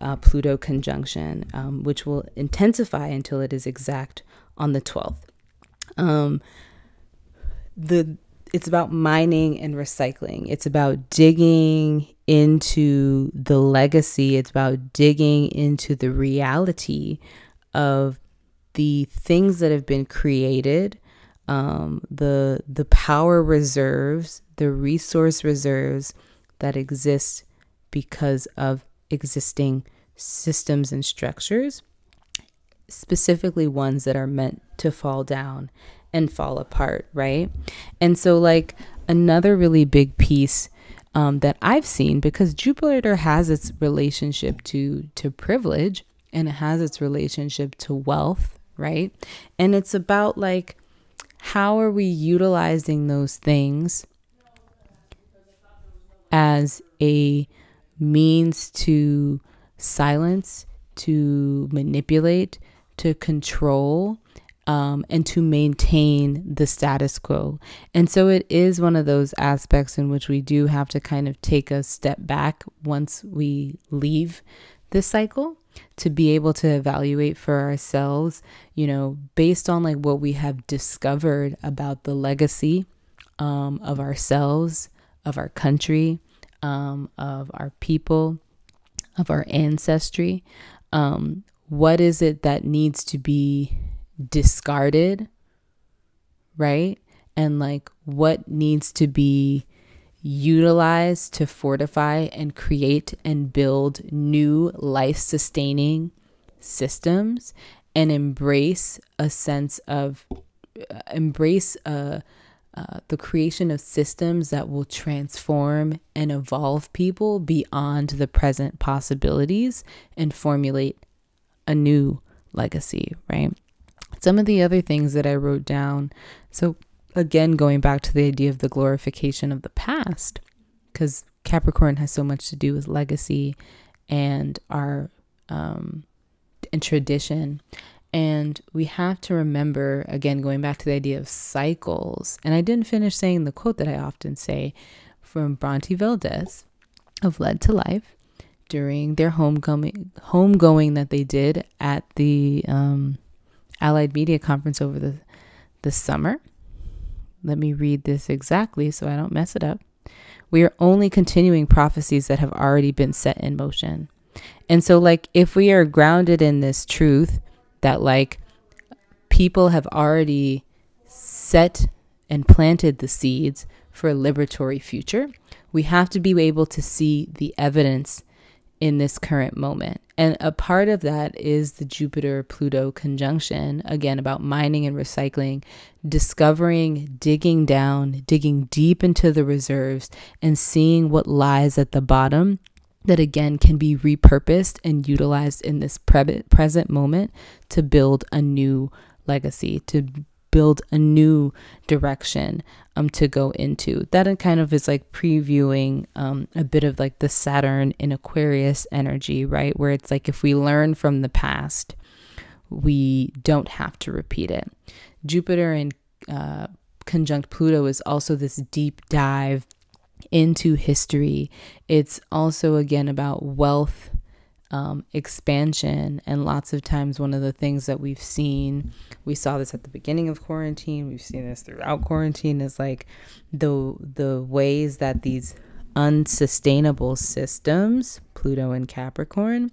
uh, Pluto conjunction, um, which will intensify until it is exact on the 12th. Um, the it's about mining and recycling. It's about digging into the legacy. It's about digging into the reality of the things that have been created, um, the the power reserves, the resource reserves that exist because of existing systems and structures, specifically ones that are meant to fall down and fall apart, right? And so, like, another really big piece um, that I've seen because Jupiter has its relationship to to privilege and it has its relationship to wealth, right? And it's about like how are we utilizing those things as a means to silence, to manipulate, to control, um, and to maintain the status quo. And so it is one of those aspects in which we do have to kind of take a step back once we leave this cycle to be able to evaluate for ourselves, you know, based on like what we have discovered about the legacy um, of ourselves, of our country, um, of our people, of our ancestry. Um, what is it that needs to be discarded, right? And like what needs to be utilized to fortify and create and build new life sustaining systems and embrace a sense of uh, embrace uh, uh, the creation of systems that will transform and evolve people beyond the present possibilities and formulate a new legacy, right? Some of the other things that I wrote down. So, again, going back to the idea of the glorification of the past, because Capricorn has so much to do with legacy and our um, and tradition. And we have to remember, again, going back to the idea of cycles. And I didn't finish saying the quote that I often say from Bronte Velez of Lead to Life during their homecoming homegoing that they did at the um, Allied Media Conference over the, the summer. Let me read this exactly so I don't mess it up. We are only continuing prophecies that have already been set in motion. And so, like, if we are grounded in this truth that, like, people have already set and planted the seeds for a liberatory future, we have to be able to see the evidence in this current moment. And a part of that is the Jupiter Pluto conjunction, again, about mining and recycling, discovering, digging down, digging deep into the reserves, and seeing what lies at the bottom that again can be repurposed and utilized in this pre- present moment to build a new legacy, to build a new direction um, to go into. That kind of is like previewing um, a bit of like the Saturn in Aquarius energy, right? Where it's like if we learn from the past, we don't have to repeat it. Jupiter in uh, conjunct Pluto is also this deep dive into history. It's also, again, about wealth um, expansion. And lots of times, one of the things that we've seen, we saw this at the beginning of quarantine, we've seen this throughout quarantine, is like the, the ways that these unsustainable systems, Pluto and Capricorn,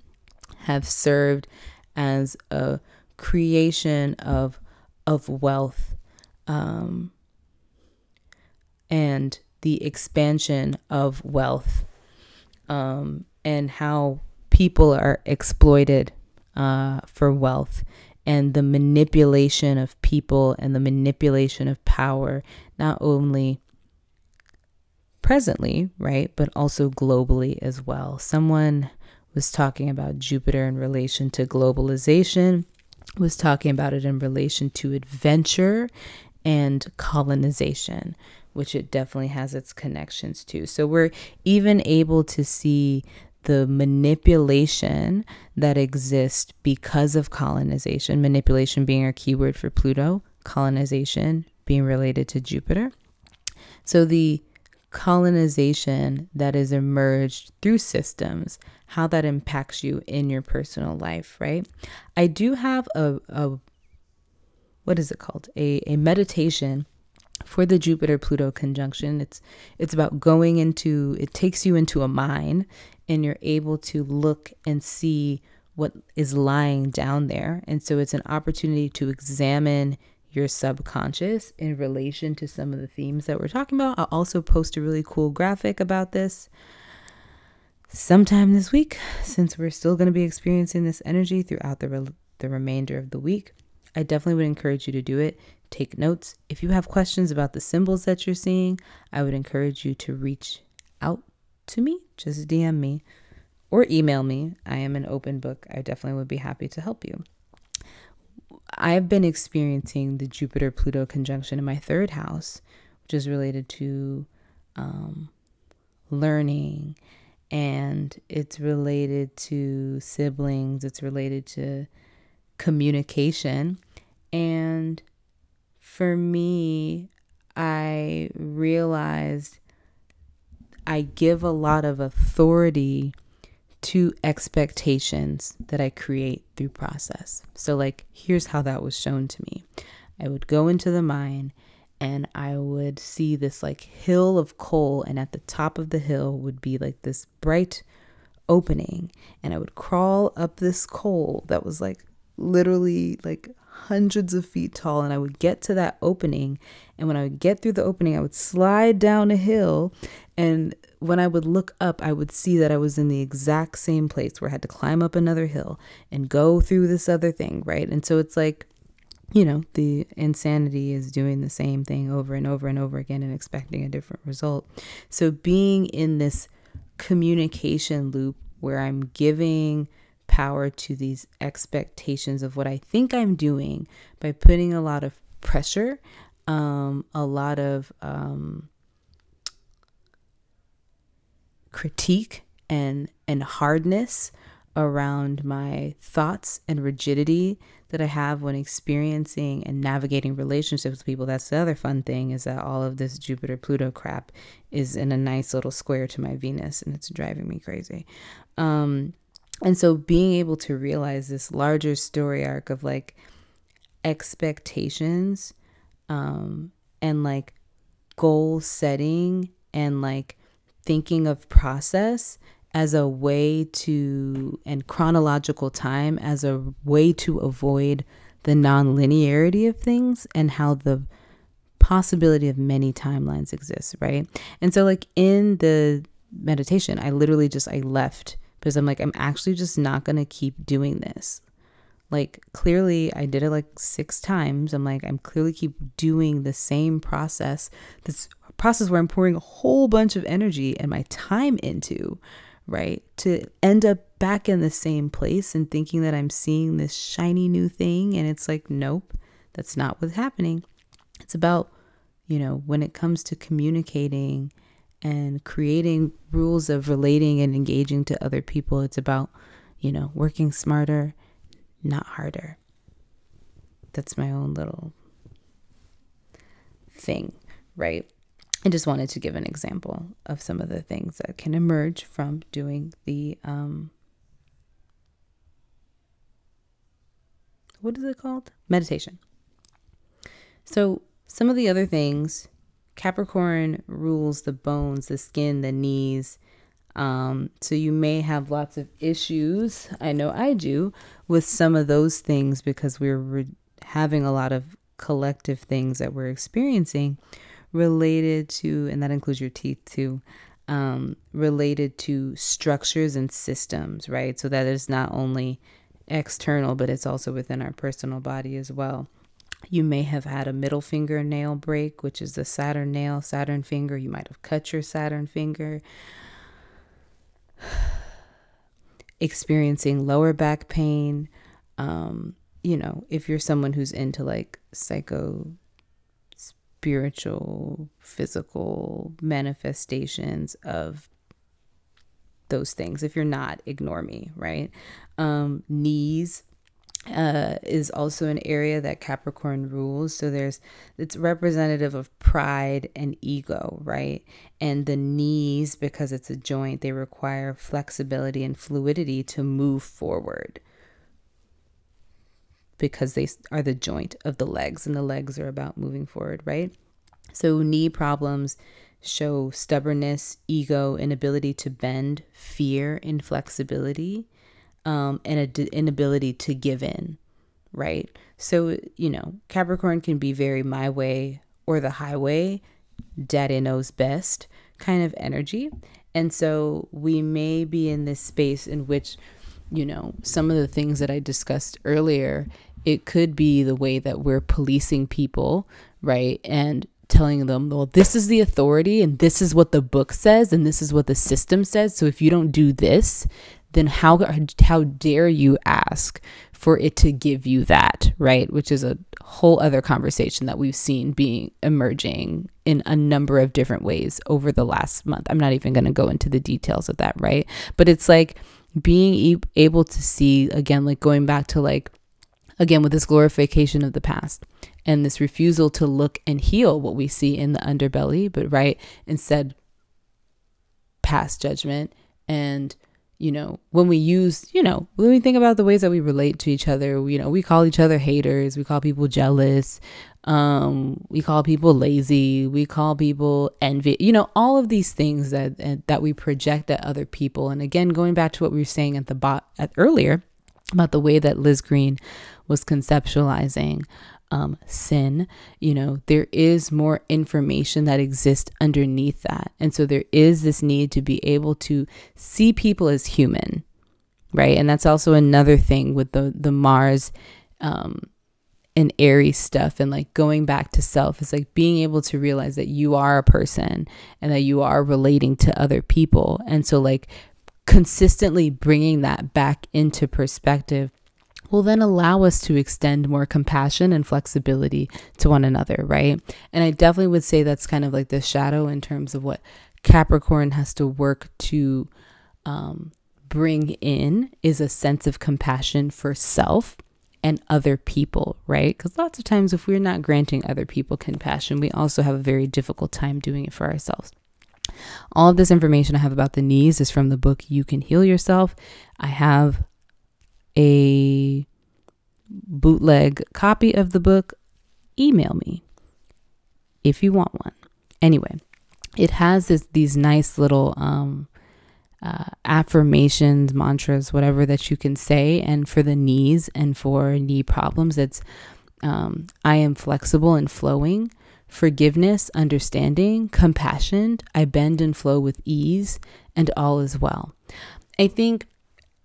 have served as a creation of of wealth um, and the expansion of wealth um, and how people are exploited uh, for wealth and the manipulation of people and the manipulation of power, not only presently, right, but also globally as well. Someone was talking about Jupiter in relation to globalization, was talking about it in relation to adventure and colonization, which it definitely has its connections to. So we're even able to see the manipulation that exists because of colonization, manipulation being our keyword for Pluto, colonization being related to Jupiter. So the colonization that is emerged through systems, how that impacts you in your personal life, right? I do have a, a what is it called? A, a meditation for the Jupiter Pluto conjunction. It's it's about going into it takes you into a mine and you're able to look and see what is lying down there. And so it's an opportunity to examine your subconscious in relation to some of the themes that we're talking about. I'll also post a really cool graphic about this sometime this week since we're still going to be experiencing this energy throughout the re- the remainder of the week. I definitely would encourage you to do it. Take notes. If you have questions about the symbols that you're seeing, I would encourage you to reach out to me, just DM me or email me. I am an open book. I definitely would be happy to help you. I've been experiencing the Jupiter Pluto conjunction in my third house, which is related to um, learning and it's related to siblings, it's related to communication. And for me, I realized I give a lot of authority to expectations that I create through process. So, like, here's how that was shown to me I would go into the mine and I would see this like hill of coal, and at the top of the hill would be like this bright opening, and I would crawl up this coal that was like literally like hundreds of feet tall and I would get to that opening and when I would get through the opening I would slide down a hill and when I would look up I would see that I was in the exact same place where I had to climb up another hill and go through this other thing right? And so it's like you know the insanity is doing the same thing over and over and over again and expecting a different result. So being in this communication loop where I'm giving power to these expectations of what I think I'm doing by putting a lot of pressure, um, a lot of um, critique and and hardness around my thoughts and rigidity that I have when experiencing and navigating relationships with people. That's the other fun thing is that all of this Jupiter Pluto crap is in a nice little square to my Venus and it's driving me crazy. Um, and so being able to realize this larger story arc of like expectations um, and like goal setting and like thinking of process as a way to and chronological time as a way to avoid the non-linearity of things and how the possibility of many timelines exists right? And so like in the meditation i literally just i left because I'm like, I'm actually just not going to keep doing this. Like, clearly, I did it like six times. I'm like, I'm clearly keep doing the same process. This process where I'm pouring a whole bunch of energy and my time into, right? To end up back in the same place and thinking that I'm seeing this shiny new thing. And it's like, nope, that's not what's happening. It's about, you know, when it comes to communicating and creating rules of relating and engaging to other people, it's about, you know, working smarter, not harder. That's my own little thing, right? I just wanted to give an example of some of the things that can emerge from doing the um, what is it called? Meditation. So, some of the other things Capricorn rules the bones, the skin, the knees. Um, so, you may have lots of issues. I know I do with some of those things because we're re- having a lot of collective things that we're experiencing related to, and that includes your teeth too, um, related to structures and systems, right? So that is not only external, but it's also within our personal body as well. You may have had a middle finger nail break, which is the Saturn nail, Saturn finger. You might have cut your Saturn finger. Experiencing lower back pain. Um, you know, if you're someone who's into like psycho spiritual, physical manifestations of those things. If you're not, ignore me, right? Um, knees uh, is also an area that Capricorn rules. So there's it's representative of pride and ego, right? And the knees, because it's a joint, they require flexibility and fluidity to move forward because they are the joint of the legs, and the legs are about moving forward, right? So knee problems show stubbornness, ego, inability to bend, fear, inflexibility um, and an d- inability to give in, right? So, you know, Capricorn can be very my way or the highway, daddy knows best kind of energy. And so we may be in this space in which, you know, some of the things that I discussed earlier, it could be the way that we're policing people, right? And telling them, well, this is the authority and this is what the book says and this is what the system says. So if you don't do this, then how how dare you ask for it to give you that, right? Which is a whole other conversation that we've seen being emerging in a number of different ways over the last month. I'm not even going to go into the details of that, right? But it's like being e- able to see again like going back to like again with this glorification of the past and this refusal to look and heal what we see in the underbelly, but right instead pass judgment and you know, when we use, you know, when we think about the ways that we relate to each other, you know, we call each other haters, we call people jealous, um, we call people lazy, we call people envy, you know, all of these things that that we project at other people. And again, going back to what we were saying at the bot at earlier about the way that Liz Greene was conceptualizing um, sin, you know, there is more information that exists underneath that. And so there is this need to be able to see people as human, right? And that's also another thing with the, the Mars um, and Aries stuff and like going back to self is like being able to realize that you are a person and that you are relating to other people. And so, like, consistently bringing that back into perspective will then allow us to extend more compassion and flexibility to one another, right? And I definitely would say that's kind of like the shadow in terms of what Capricorn has to work to um, bring in is a sense of compassion for self and other people, right? Because lots of times, if we're not granting other people compassion, we also have a very difficult time doing it for ourselves. All of this information I have about the knees is from the book You Can Heal Yourself. I have a bootleg copy of the book, email me if you want one. Anyway, it has this these nice little um, uh, affirmations, mantras, whatever that you can say. And for the knees and for knee problems, it's um, I am flexible and flowing, forgiveness, understanding, compassion. I bend and flow with ease, and all is well. I think,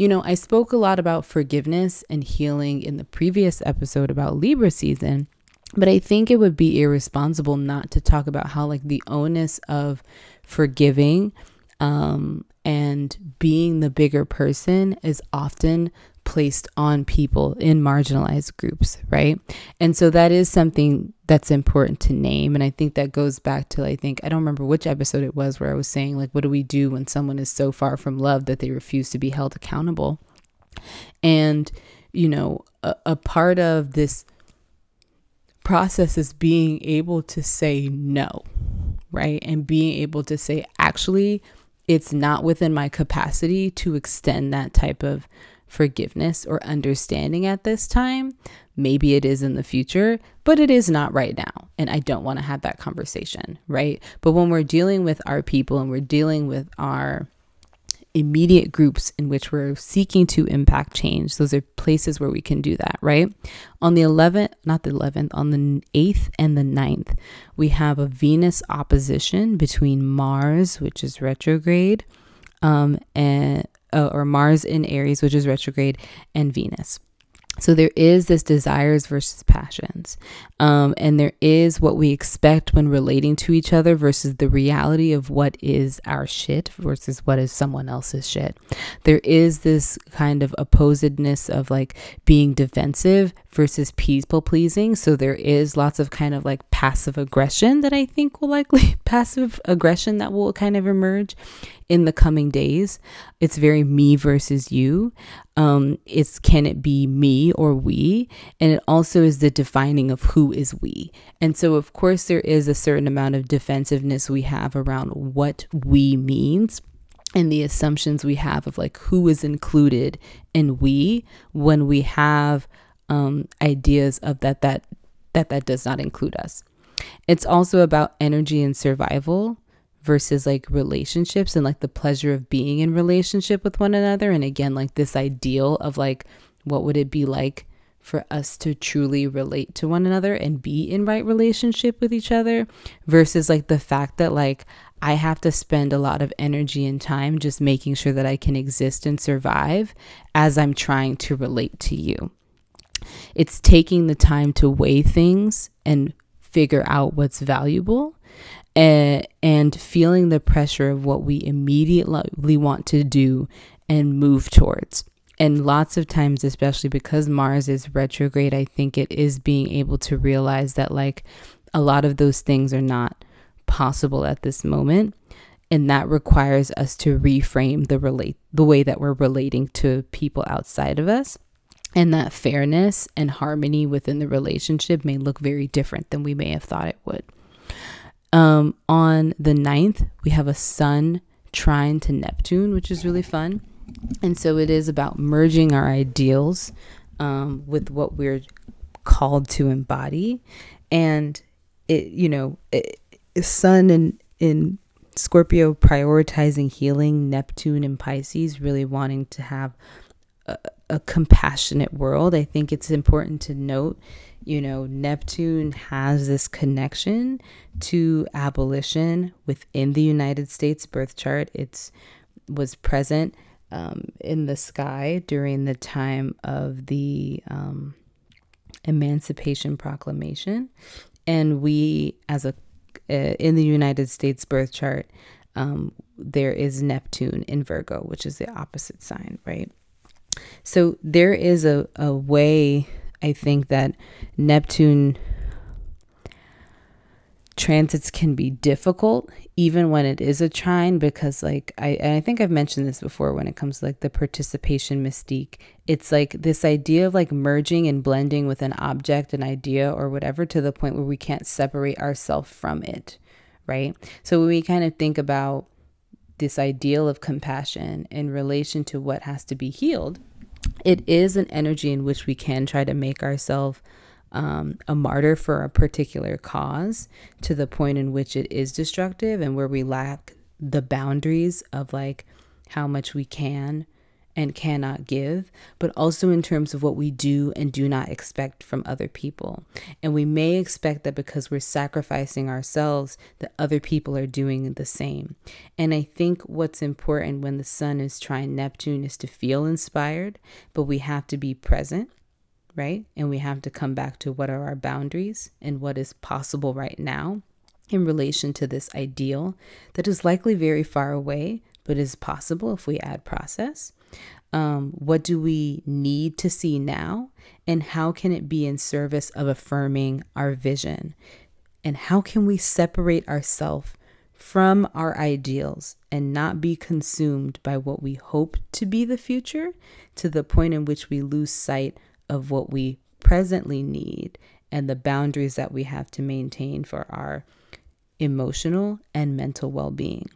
you know, I spoke a lot about forgiveness and healing in the previous episode about Libra season. But I think it would be irresponsible not to talk about how, like, the onus of forgiving um, and being the bigger person is often placed on people in marginalized groups, right? And so that is something that's important to name. And I think that goes back to, I think, I don't remember which episode it was where I was saying, like, what do we do when someone is so far from love that they refuse to be held accountable? And, you know, a, a part of this process is being able to say no, right? And being able to say, actually, it's not within my capacity to extend that type of forgiveness or understanding at this time. Maybe it is in the future, but it is not right now. And I don't want to have that conversation, right? But when we're dealing with our people and we're dealing with our immediate groups in which we're seeking to impact change. Those are places where we can do that, right? On the 11th, not the 11th, on the 8th and the 9th, we have a Venus opposition between Mars, which is retrograde, um, and uh, or Mars in Aries, which is retrograde, and Venus. So there is this desires versus passions. Um, and there is what we expect when relating to each other versus the reality of what is our shit versus what is someone else's shit. There is this kind of opposedness of like being defensive versus people pleasing. So there is lots of kind of like passive aggression that I think will likely passive aggression that will kind of emerge in the coming days. It's very me versus you. Um, it's can it be me or we? And it also is the defining of who is we. And so, of course, there is a certain amount of defensiveness we have around what we means and the assumptions we have of like who is included in we when we have um, ideas of that that that that does not include us. It's also about energy and survival versus like relationships and like the pleasure of being in relationship with one another and again like this ideal of like what would it be like for us to truly relate to one another and be in right relationship with each other versus like the fact that like I have to spend a lot of energy and time just making sure that I can exist and survive as I'm trying to relate to you. It's taking the time to weigh things and figure out what's valuable and, feeling the pressure of what we immediately want to do and move towards. And lots of times, especially because Mars is retrograde, I think it is being able to realize that, like, a lot of those things are not possible at this moment. And that requires us to reframe the relate the way that we're relating to people outside of us and that fairness and harmony within the relationship may look very different than we may have thought it would. Um, on the 9th, we have a sun trine to Neptune, which is really fun. And so it is about merging our ideals um, with what we're called to embody. And it, you know, it, sun in, in Scorpio prioritizing healing, Neptune and Pisces really wanting to have a, a compassionate world. I think it's important to note, you know, Neptune has this connection to abolition within the United States birth chart. It's was present um, in the sky during the time of the um, Emancipation Proclamation, and we, as a uh, in the United States birth chart, um, there is Neptune in Virgo, which is the opposite sign, right? So there is a, a way, I think, that Neptune transits can be difficult even when it is a trine because like I I think I've mentioned this before when it comes to like the participation mystique. It's like this idea of like merging and blending with an object an idea or whatever to the point where we can't separate ourselves from it right? So when we kind of think about this ideal of compassion in relation to what has to be healed it is an energy in which we can try to make ourselves um, a martyr for a particular cause to the point in which it is destructive and where we lack the boundaries of like how much we can and cannot give, but also in terms of what we do and do not expect from other people. And we may expect that because we're sacrificing ourselves, that other people are doing the same. And I think what's important when the sun is trying Neptune is to feel inspired, but we have to be present. Right? And we have to come back to what are our boundaries and what is possible right now in relation to this ideal that is likely very far away, but is possible if we add process. Um, what do we need to see now? And how can it be in service of affirming our vision? And how can we separate ourselves from our ideals and not be consumed by what we hope to be the future to the point in which we lose sight of what we presently need and the boundaries that we have to maintain for our emotional and mental well being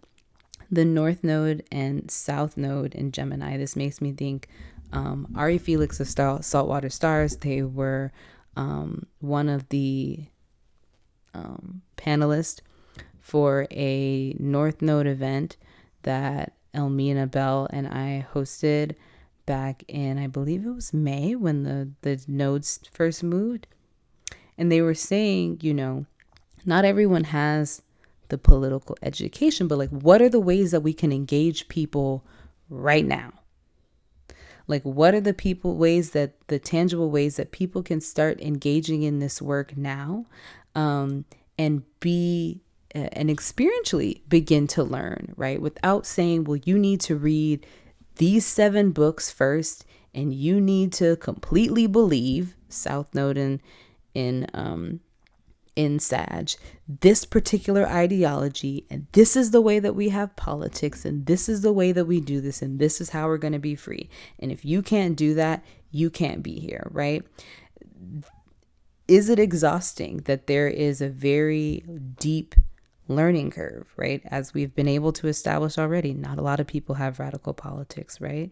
the North Node and South Node in Gemini. This makes me think um, Ari Felix of Star- Saltwater Stars. They were um, one of the um, panelists for a North Node event that Elmina Bell and I hosted back in, I believe it was May when the, the nodes first moved. And they were saying, you know, not everyone has the political education, but like, what are the ways that we can engage people right now? Like, what are the people ways that the tangible ways that people can start engaging in this work now um, and be uh, and experientially begin to learn, right? Without saying, well, you need to read these seven books first and you need to completely believe South Node in, in um, in Sag this particular ideology, and this is the way that we have politics, and this is the way that we do this, and this is how we're going to be free. And if you can't do that, you can't be here, right? Is it exhausting that there is a very deep learning curve, right? As we've been able to establish already, not a lot of people have radical politics, right?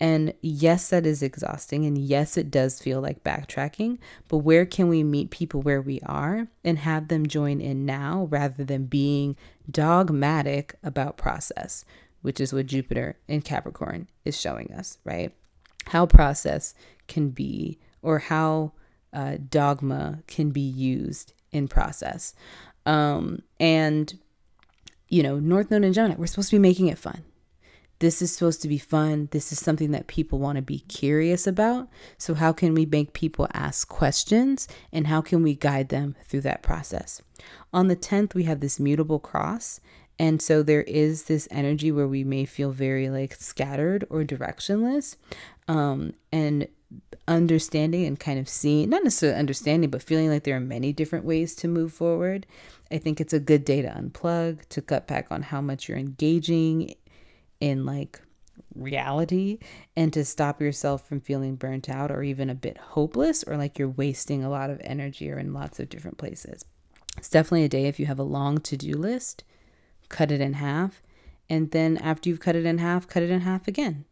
And yes, that is exhausting. And yes, it does feel like backtracking. But where can we meet people where we are and have them join in now rather than being dogmatic about process, which is what Jupiter in Capricorn is showing us, right? How process can be or how uh, dogma can be used in process. Um, and, you know, North Node and Gemini, we're supposed to be making it fun this is supposed to be fun. This is something that people want to be curious about. So, how can we make people ask questions and how can we guide them through that process? On the 10th, we have this mutable cross. And so, there is this energy where we may feel very like scattered or directionless. Um, and understanding and kind of seeing, not necessarily understanding, but feeling like there are many different ways to move forward. I think it's a good day to unplug, to cut back on how much you're engaging in like reality and to stop yourself from feeling burnt out or even a bit hopeless or like you're wasting a lot of energy or in lots of different places. It's definitely a day if you have a long to do list, cut it in half. And then after you've cut it in half, cut it in half again.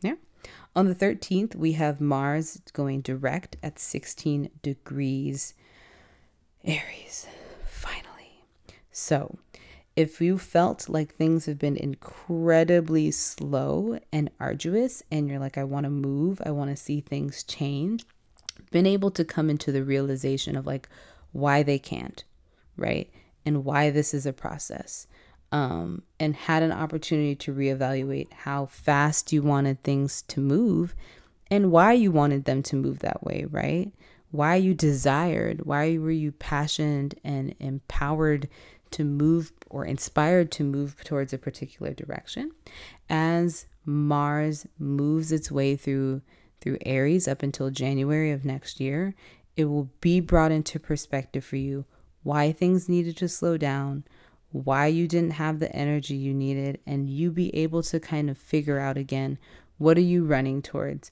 Yeah. On the 13th, we have Mars going direct at 16 degrees Aries. Finally. So, if you felt like things have been incredibly slow and arduous, and you're like, I want to move, I want to see things change, been able to come into the realization of like why they can't, right? And why this is a process. Um, and had an opportunity to reevaluate how fast you wanted things to move and why you wanted them to move that way, right? Why you desired, why were you passionate and empowered to move or inspired to move towards a particular direction. As Mars moves its way through through Aries up until January of next year, it will be brought into perspective for you why things needed to slow down, why you didn't have the energy you needed, and you be able to kind of figure out again what are you running towards?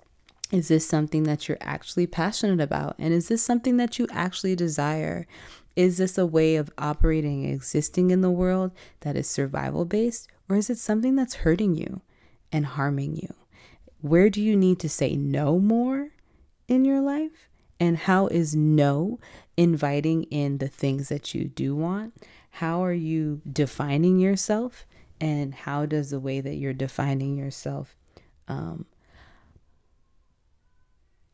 Is this something that you're actually passionate about? And is this something that you actually desire? Is this a way of operating existing in the world that is survival based, or is it something that's hurting you and harming you? Where do you need to say no more in your life? And how is no inviting in the things that you do want? How are you defining yourself? And how does the way that you're defining yourself um,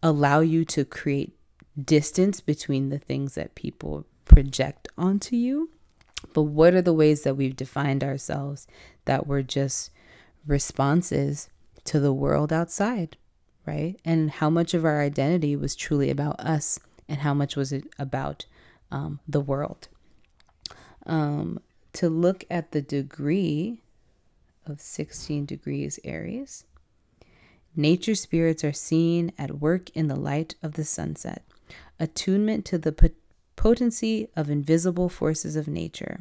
allow you to create distance between the things that people project onto you. But what are the ways that we've defined ourselves that we're just responses to the world outside, right? And how much of our identity was truly about us and how much was it about um, the world? Um, to look at the degree of 16 degrees Aries, nature spirits are seen at work in the light of the sunset, attunement to the potency of invisible forces of nature.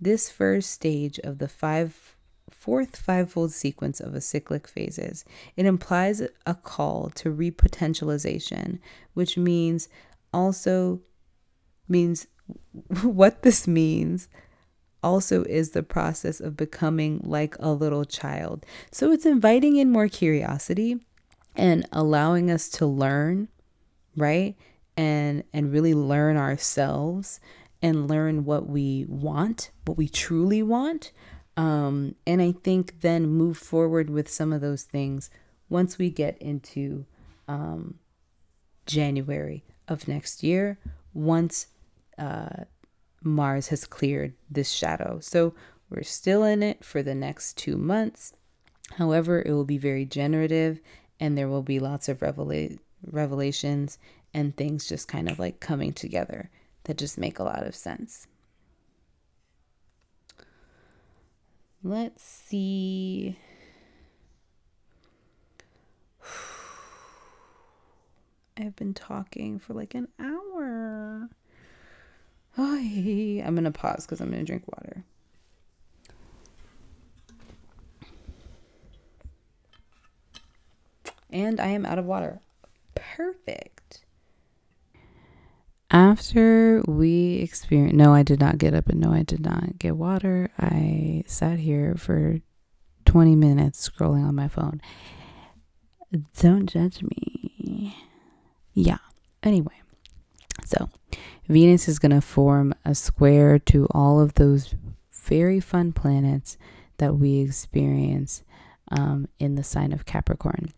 This first stage of the five fourth fivefold sequence of a cyclic phases. It implies a call to repotentialization, which means also means what this means also is the process of becoming like a little child. So it's inviting in more curiosity and allowing us to learn, right? And and really learn ourselves and learn what we want, what we truly want. Um, and I think then move forward with some of those things once we get into um, January of next year, once uh, Mars has cleared this shadow. So we're still in it for the next two months. However, it will be very generative and there will be lots of revela- revelations and things just kind of like coming together that just make a lot of sense. Let's see. I've been talking for like an hour. I'm going to pause because I'm going to drink water. And I am out of water. Perfect. After we experienced, no, I did not get up and no, I did not get water. I sat here for 20 minutes scrolling on my phone. Don't judge me. Yeah. Anyway, so Venus is going to form a square to all of those very fun planets that we experience um, in the sign of Capricorn.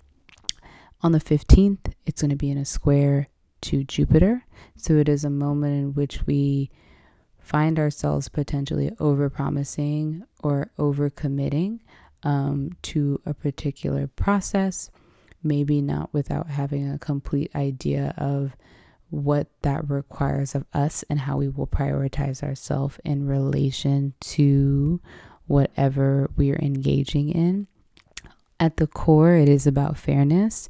On the 15th, it's going to be in a square to Jupiter. So it is a moment in which we find ourselves potentially overpromising or overcommitting um, to a particular process, maybe not without having a complete idea of what that requires of us and how we will prioritize ourselves in relation to whatever we are engaging in. At the core, it is about fairness,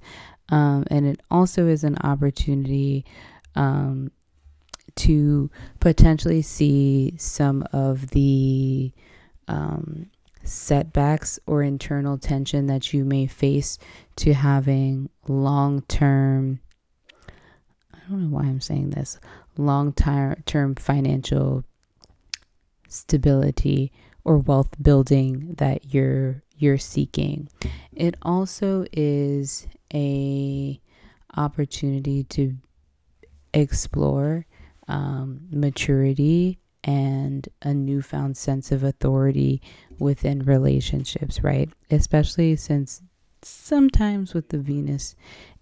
um, and it also is an opportunity um, to potentially see some of the um, setbacks or internal tension that you may face to having long term I don't know why I'm saying this, long term financial stability or wealth building that you're you're seeking. It also is a opportunity to explore um, maturity and a newfound sense of authority within relationships, right? Especially since sometimes with the Venus,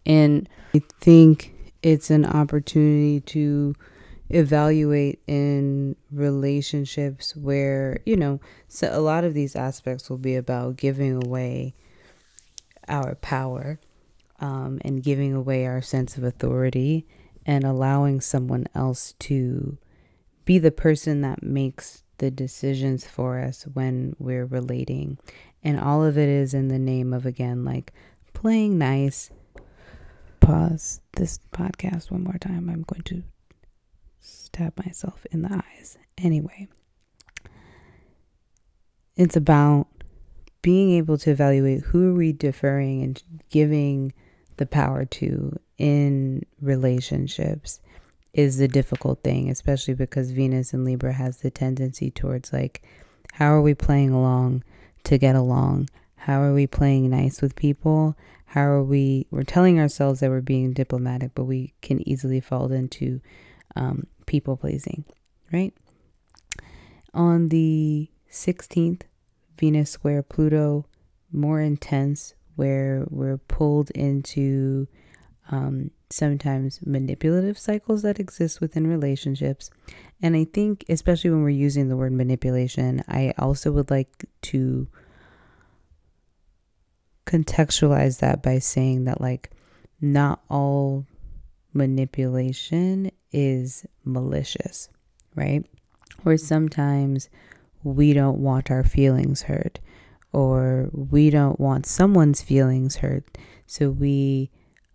and I think it's an opportunity to evaluate in relationships where, you know, so a lot of these aspects will be about giving away our power um, and giving away our sense of authority and allowing someone else to be the person that makes the decisions for us when we're relating. And all of it is in the name of, again, like playing nice pause this podcast one more time. I'm going to stab myself in the eyes. Anyway, it's about being able to evaluate who are we deferring and giving the power to in relationships is the difficult thing, especially because Venus and Libra has the tendency towards like, how are we playing along to get along? How are we playing nice with people? How are we? We're telling ourselves that we're being diplomatic, but we can easily fall into um, people pleasing, right? On the 16th, Venus square Pluto, more intense where we're pulled into um, sometimes manipulative cycles that exist within relationships. And I think, especially when we're using the word manipulation, I also would like to contextualize that by saying that, like, not all manipulation is malicious, right? Or sometimes we don't want our feelings hurt, or we don't want someone's feelings hurt. So we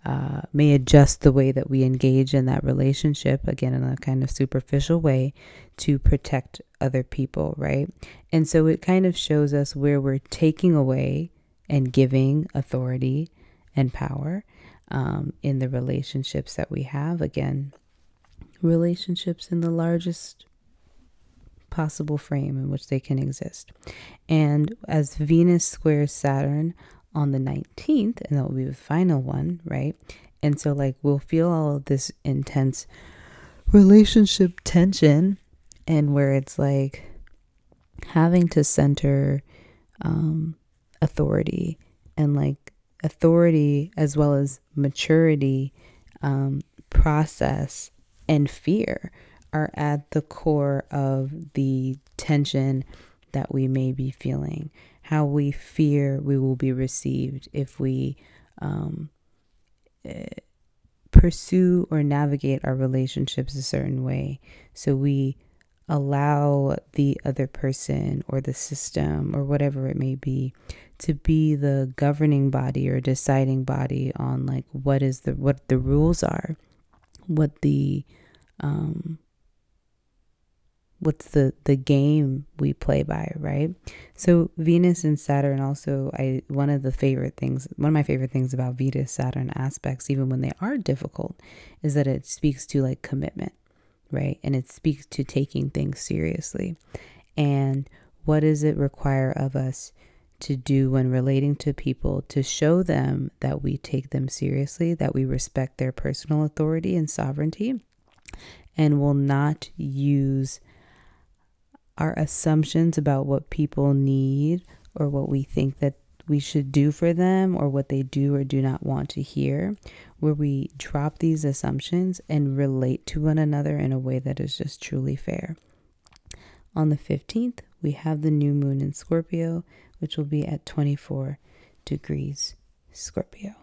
uh, may adjust the way that we engage in that relationship, again, in a kind of superficial way, to protect other people, right? And so it kind of shows us where we're taking away and giving authority and power um, in the relationships that we have. Again, relationships in the largest possible frame in which they can exist. And as Venus squares Saturn on the 19th, and that will be the final one, right? And so, like, we'll feel all of this intense relationship tension, and where it's like having to center um, authority and like authority as well as maturity, um, process, and fear are at the core of the tension that we may be feeling. How we fear we will be received if we um, eh, pursue or navigate our relationships a certain way. So we allow the other person or the system or whatever it may be to be the governing body or deciding body on like what is the what the rules are what the um what's the the game we play by right? So venus and saturn also i one of the favorite things one of my favorite things about venus saturn aspects even when they are difficult is that it speaks to like commitment right? And it speaks to taking things seriously. And what does it require of us to do when relating to people to show them that we take them seriously, that we respect their personal authority and sovereignty, and will not use our assumptions about what people need or what we think that we should do for them or what they do or do not want to hear, where we drop these assumptions and relate to one another in a way that is just truly fair. On the 15th, we have the new moon in Scorpio, which will be at 24 degrees Scorpio.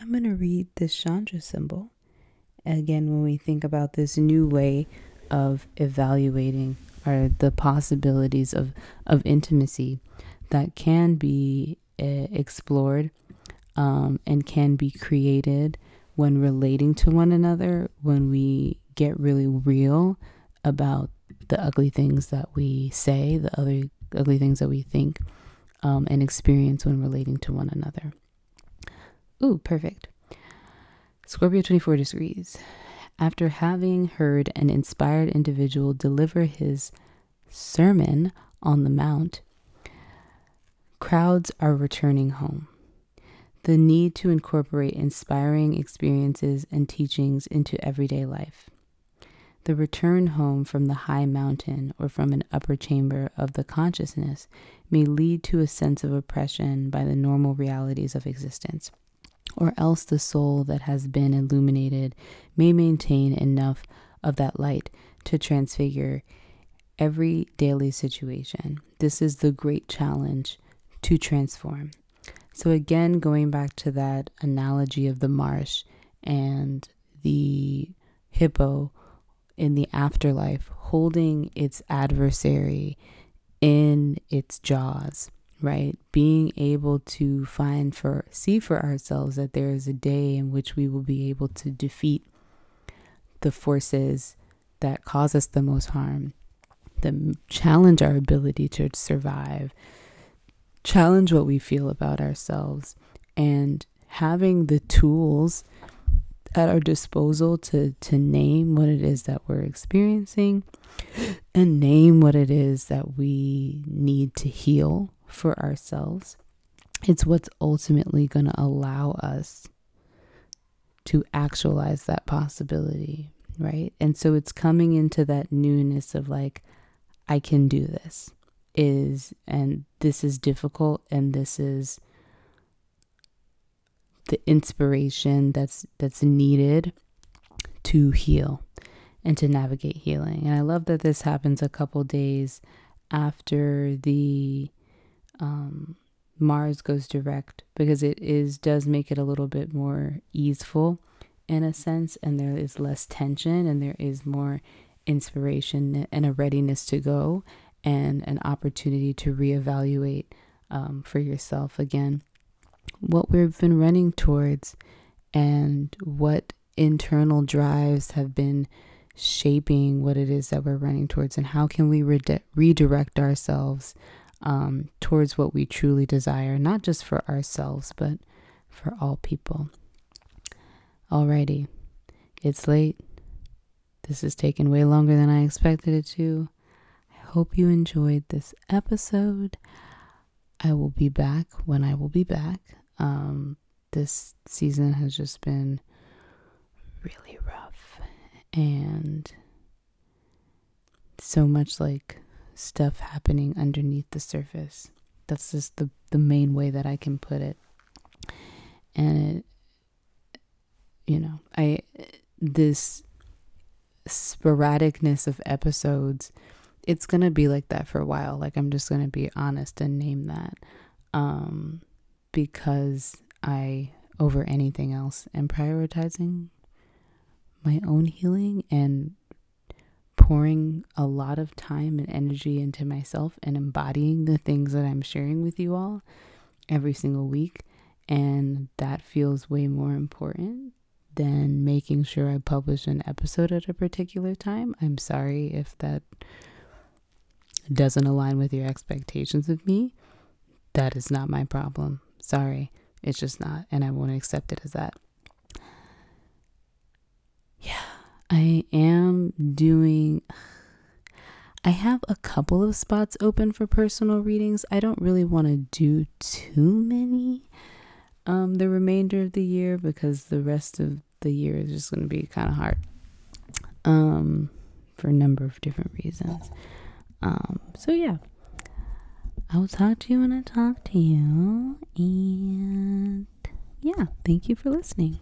I'm going to read this Chandra symbol. Again, when we think about this new way of evaluating are the possibilities of, of intimacy that can be uh, explored um, and can be created when relating to one another, when we get really real about the ugly things that we say, the other ugly things that we think, um, and experience when relating to one another. Ooh, perfect. Scorpio 24 degrees. After having heard an inspired individual deliver his sermon on the Mount, crowds are returning home. The need to incorporate inspiring experiences and teachings into everyday life. The return home from the high mountain or from an upper chamber of the consciousness may lead to a sense of oppression by the normal realities of existence. Or else the soul that has been illuminated may maintain enough of that light to transfigure every daily situation. This is the great challenge to transform. So, again, going back to that analogy of the marsh and the hippo in the afterlife holding its adversary in its jaws right? Being able to find for see for ourselves that there is a day in which we will be able to defeat the forces that cause us the most harm that challenge our ability to survive challenge what we feel about ourselves and having the tools at our disposal to to name what it is that we're experiencing and name what it is that we need to heal for ourselves it's what's ultimately going to allow us to actualize that possibility right and so it's coming into that newness of like i can do this is and this is difficult and this is the inspiration that's that's needed to heal and to navigate healing. And I love that this happens a couple days after the um, Mars goes direct because it is does make it a little bit more easeful in a sense and there is less tension and there is more inspiration and a readiness to go and an opportunity to reevaluate um, for yourself. Again what we've been running towards and what internal drives have been shaping what it is that we're running towards and how can we rede- redirect ourselves um, towards what we truly desire not just for ourselves but for all people. Alrighty it's late. This has taken way longer than i expected it to. I hope you enjoyed this episode. I will be back when i will be back. Um, this season has just been really rough and so much like stuff happening underneath the surface. That's just the, the main way that I can put it. And you know, I, this sporadicness of episodes, it's to be like that for a while. Like, I'm just to be honest and name that. Um, because I, over anything else, am prioritizing my own healing and pouring a lot of time and energy into myself and embodying the things that I'm sharing with you all every single week. And that feels way more important than making sure I publish an episode at a particular time. I'm sorry if that doesn't align with your expectations of me. That is not my problem. Sorry, it's just not, and I won't accept it as that. Yeah, I am doing. I have a couple of spots open for personal readings. I don't really want to do too many um the remainder of the year because the rest of the year is just going to be kind of hard. Um for a number of different reasons. Um so yeah. I will talk to you when I talk to you. And yeah, thank you for listening.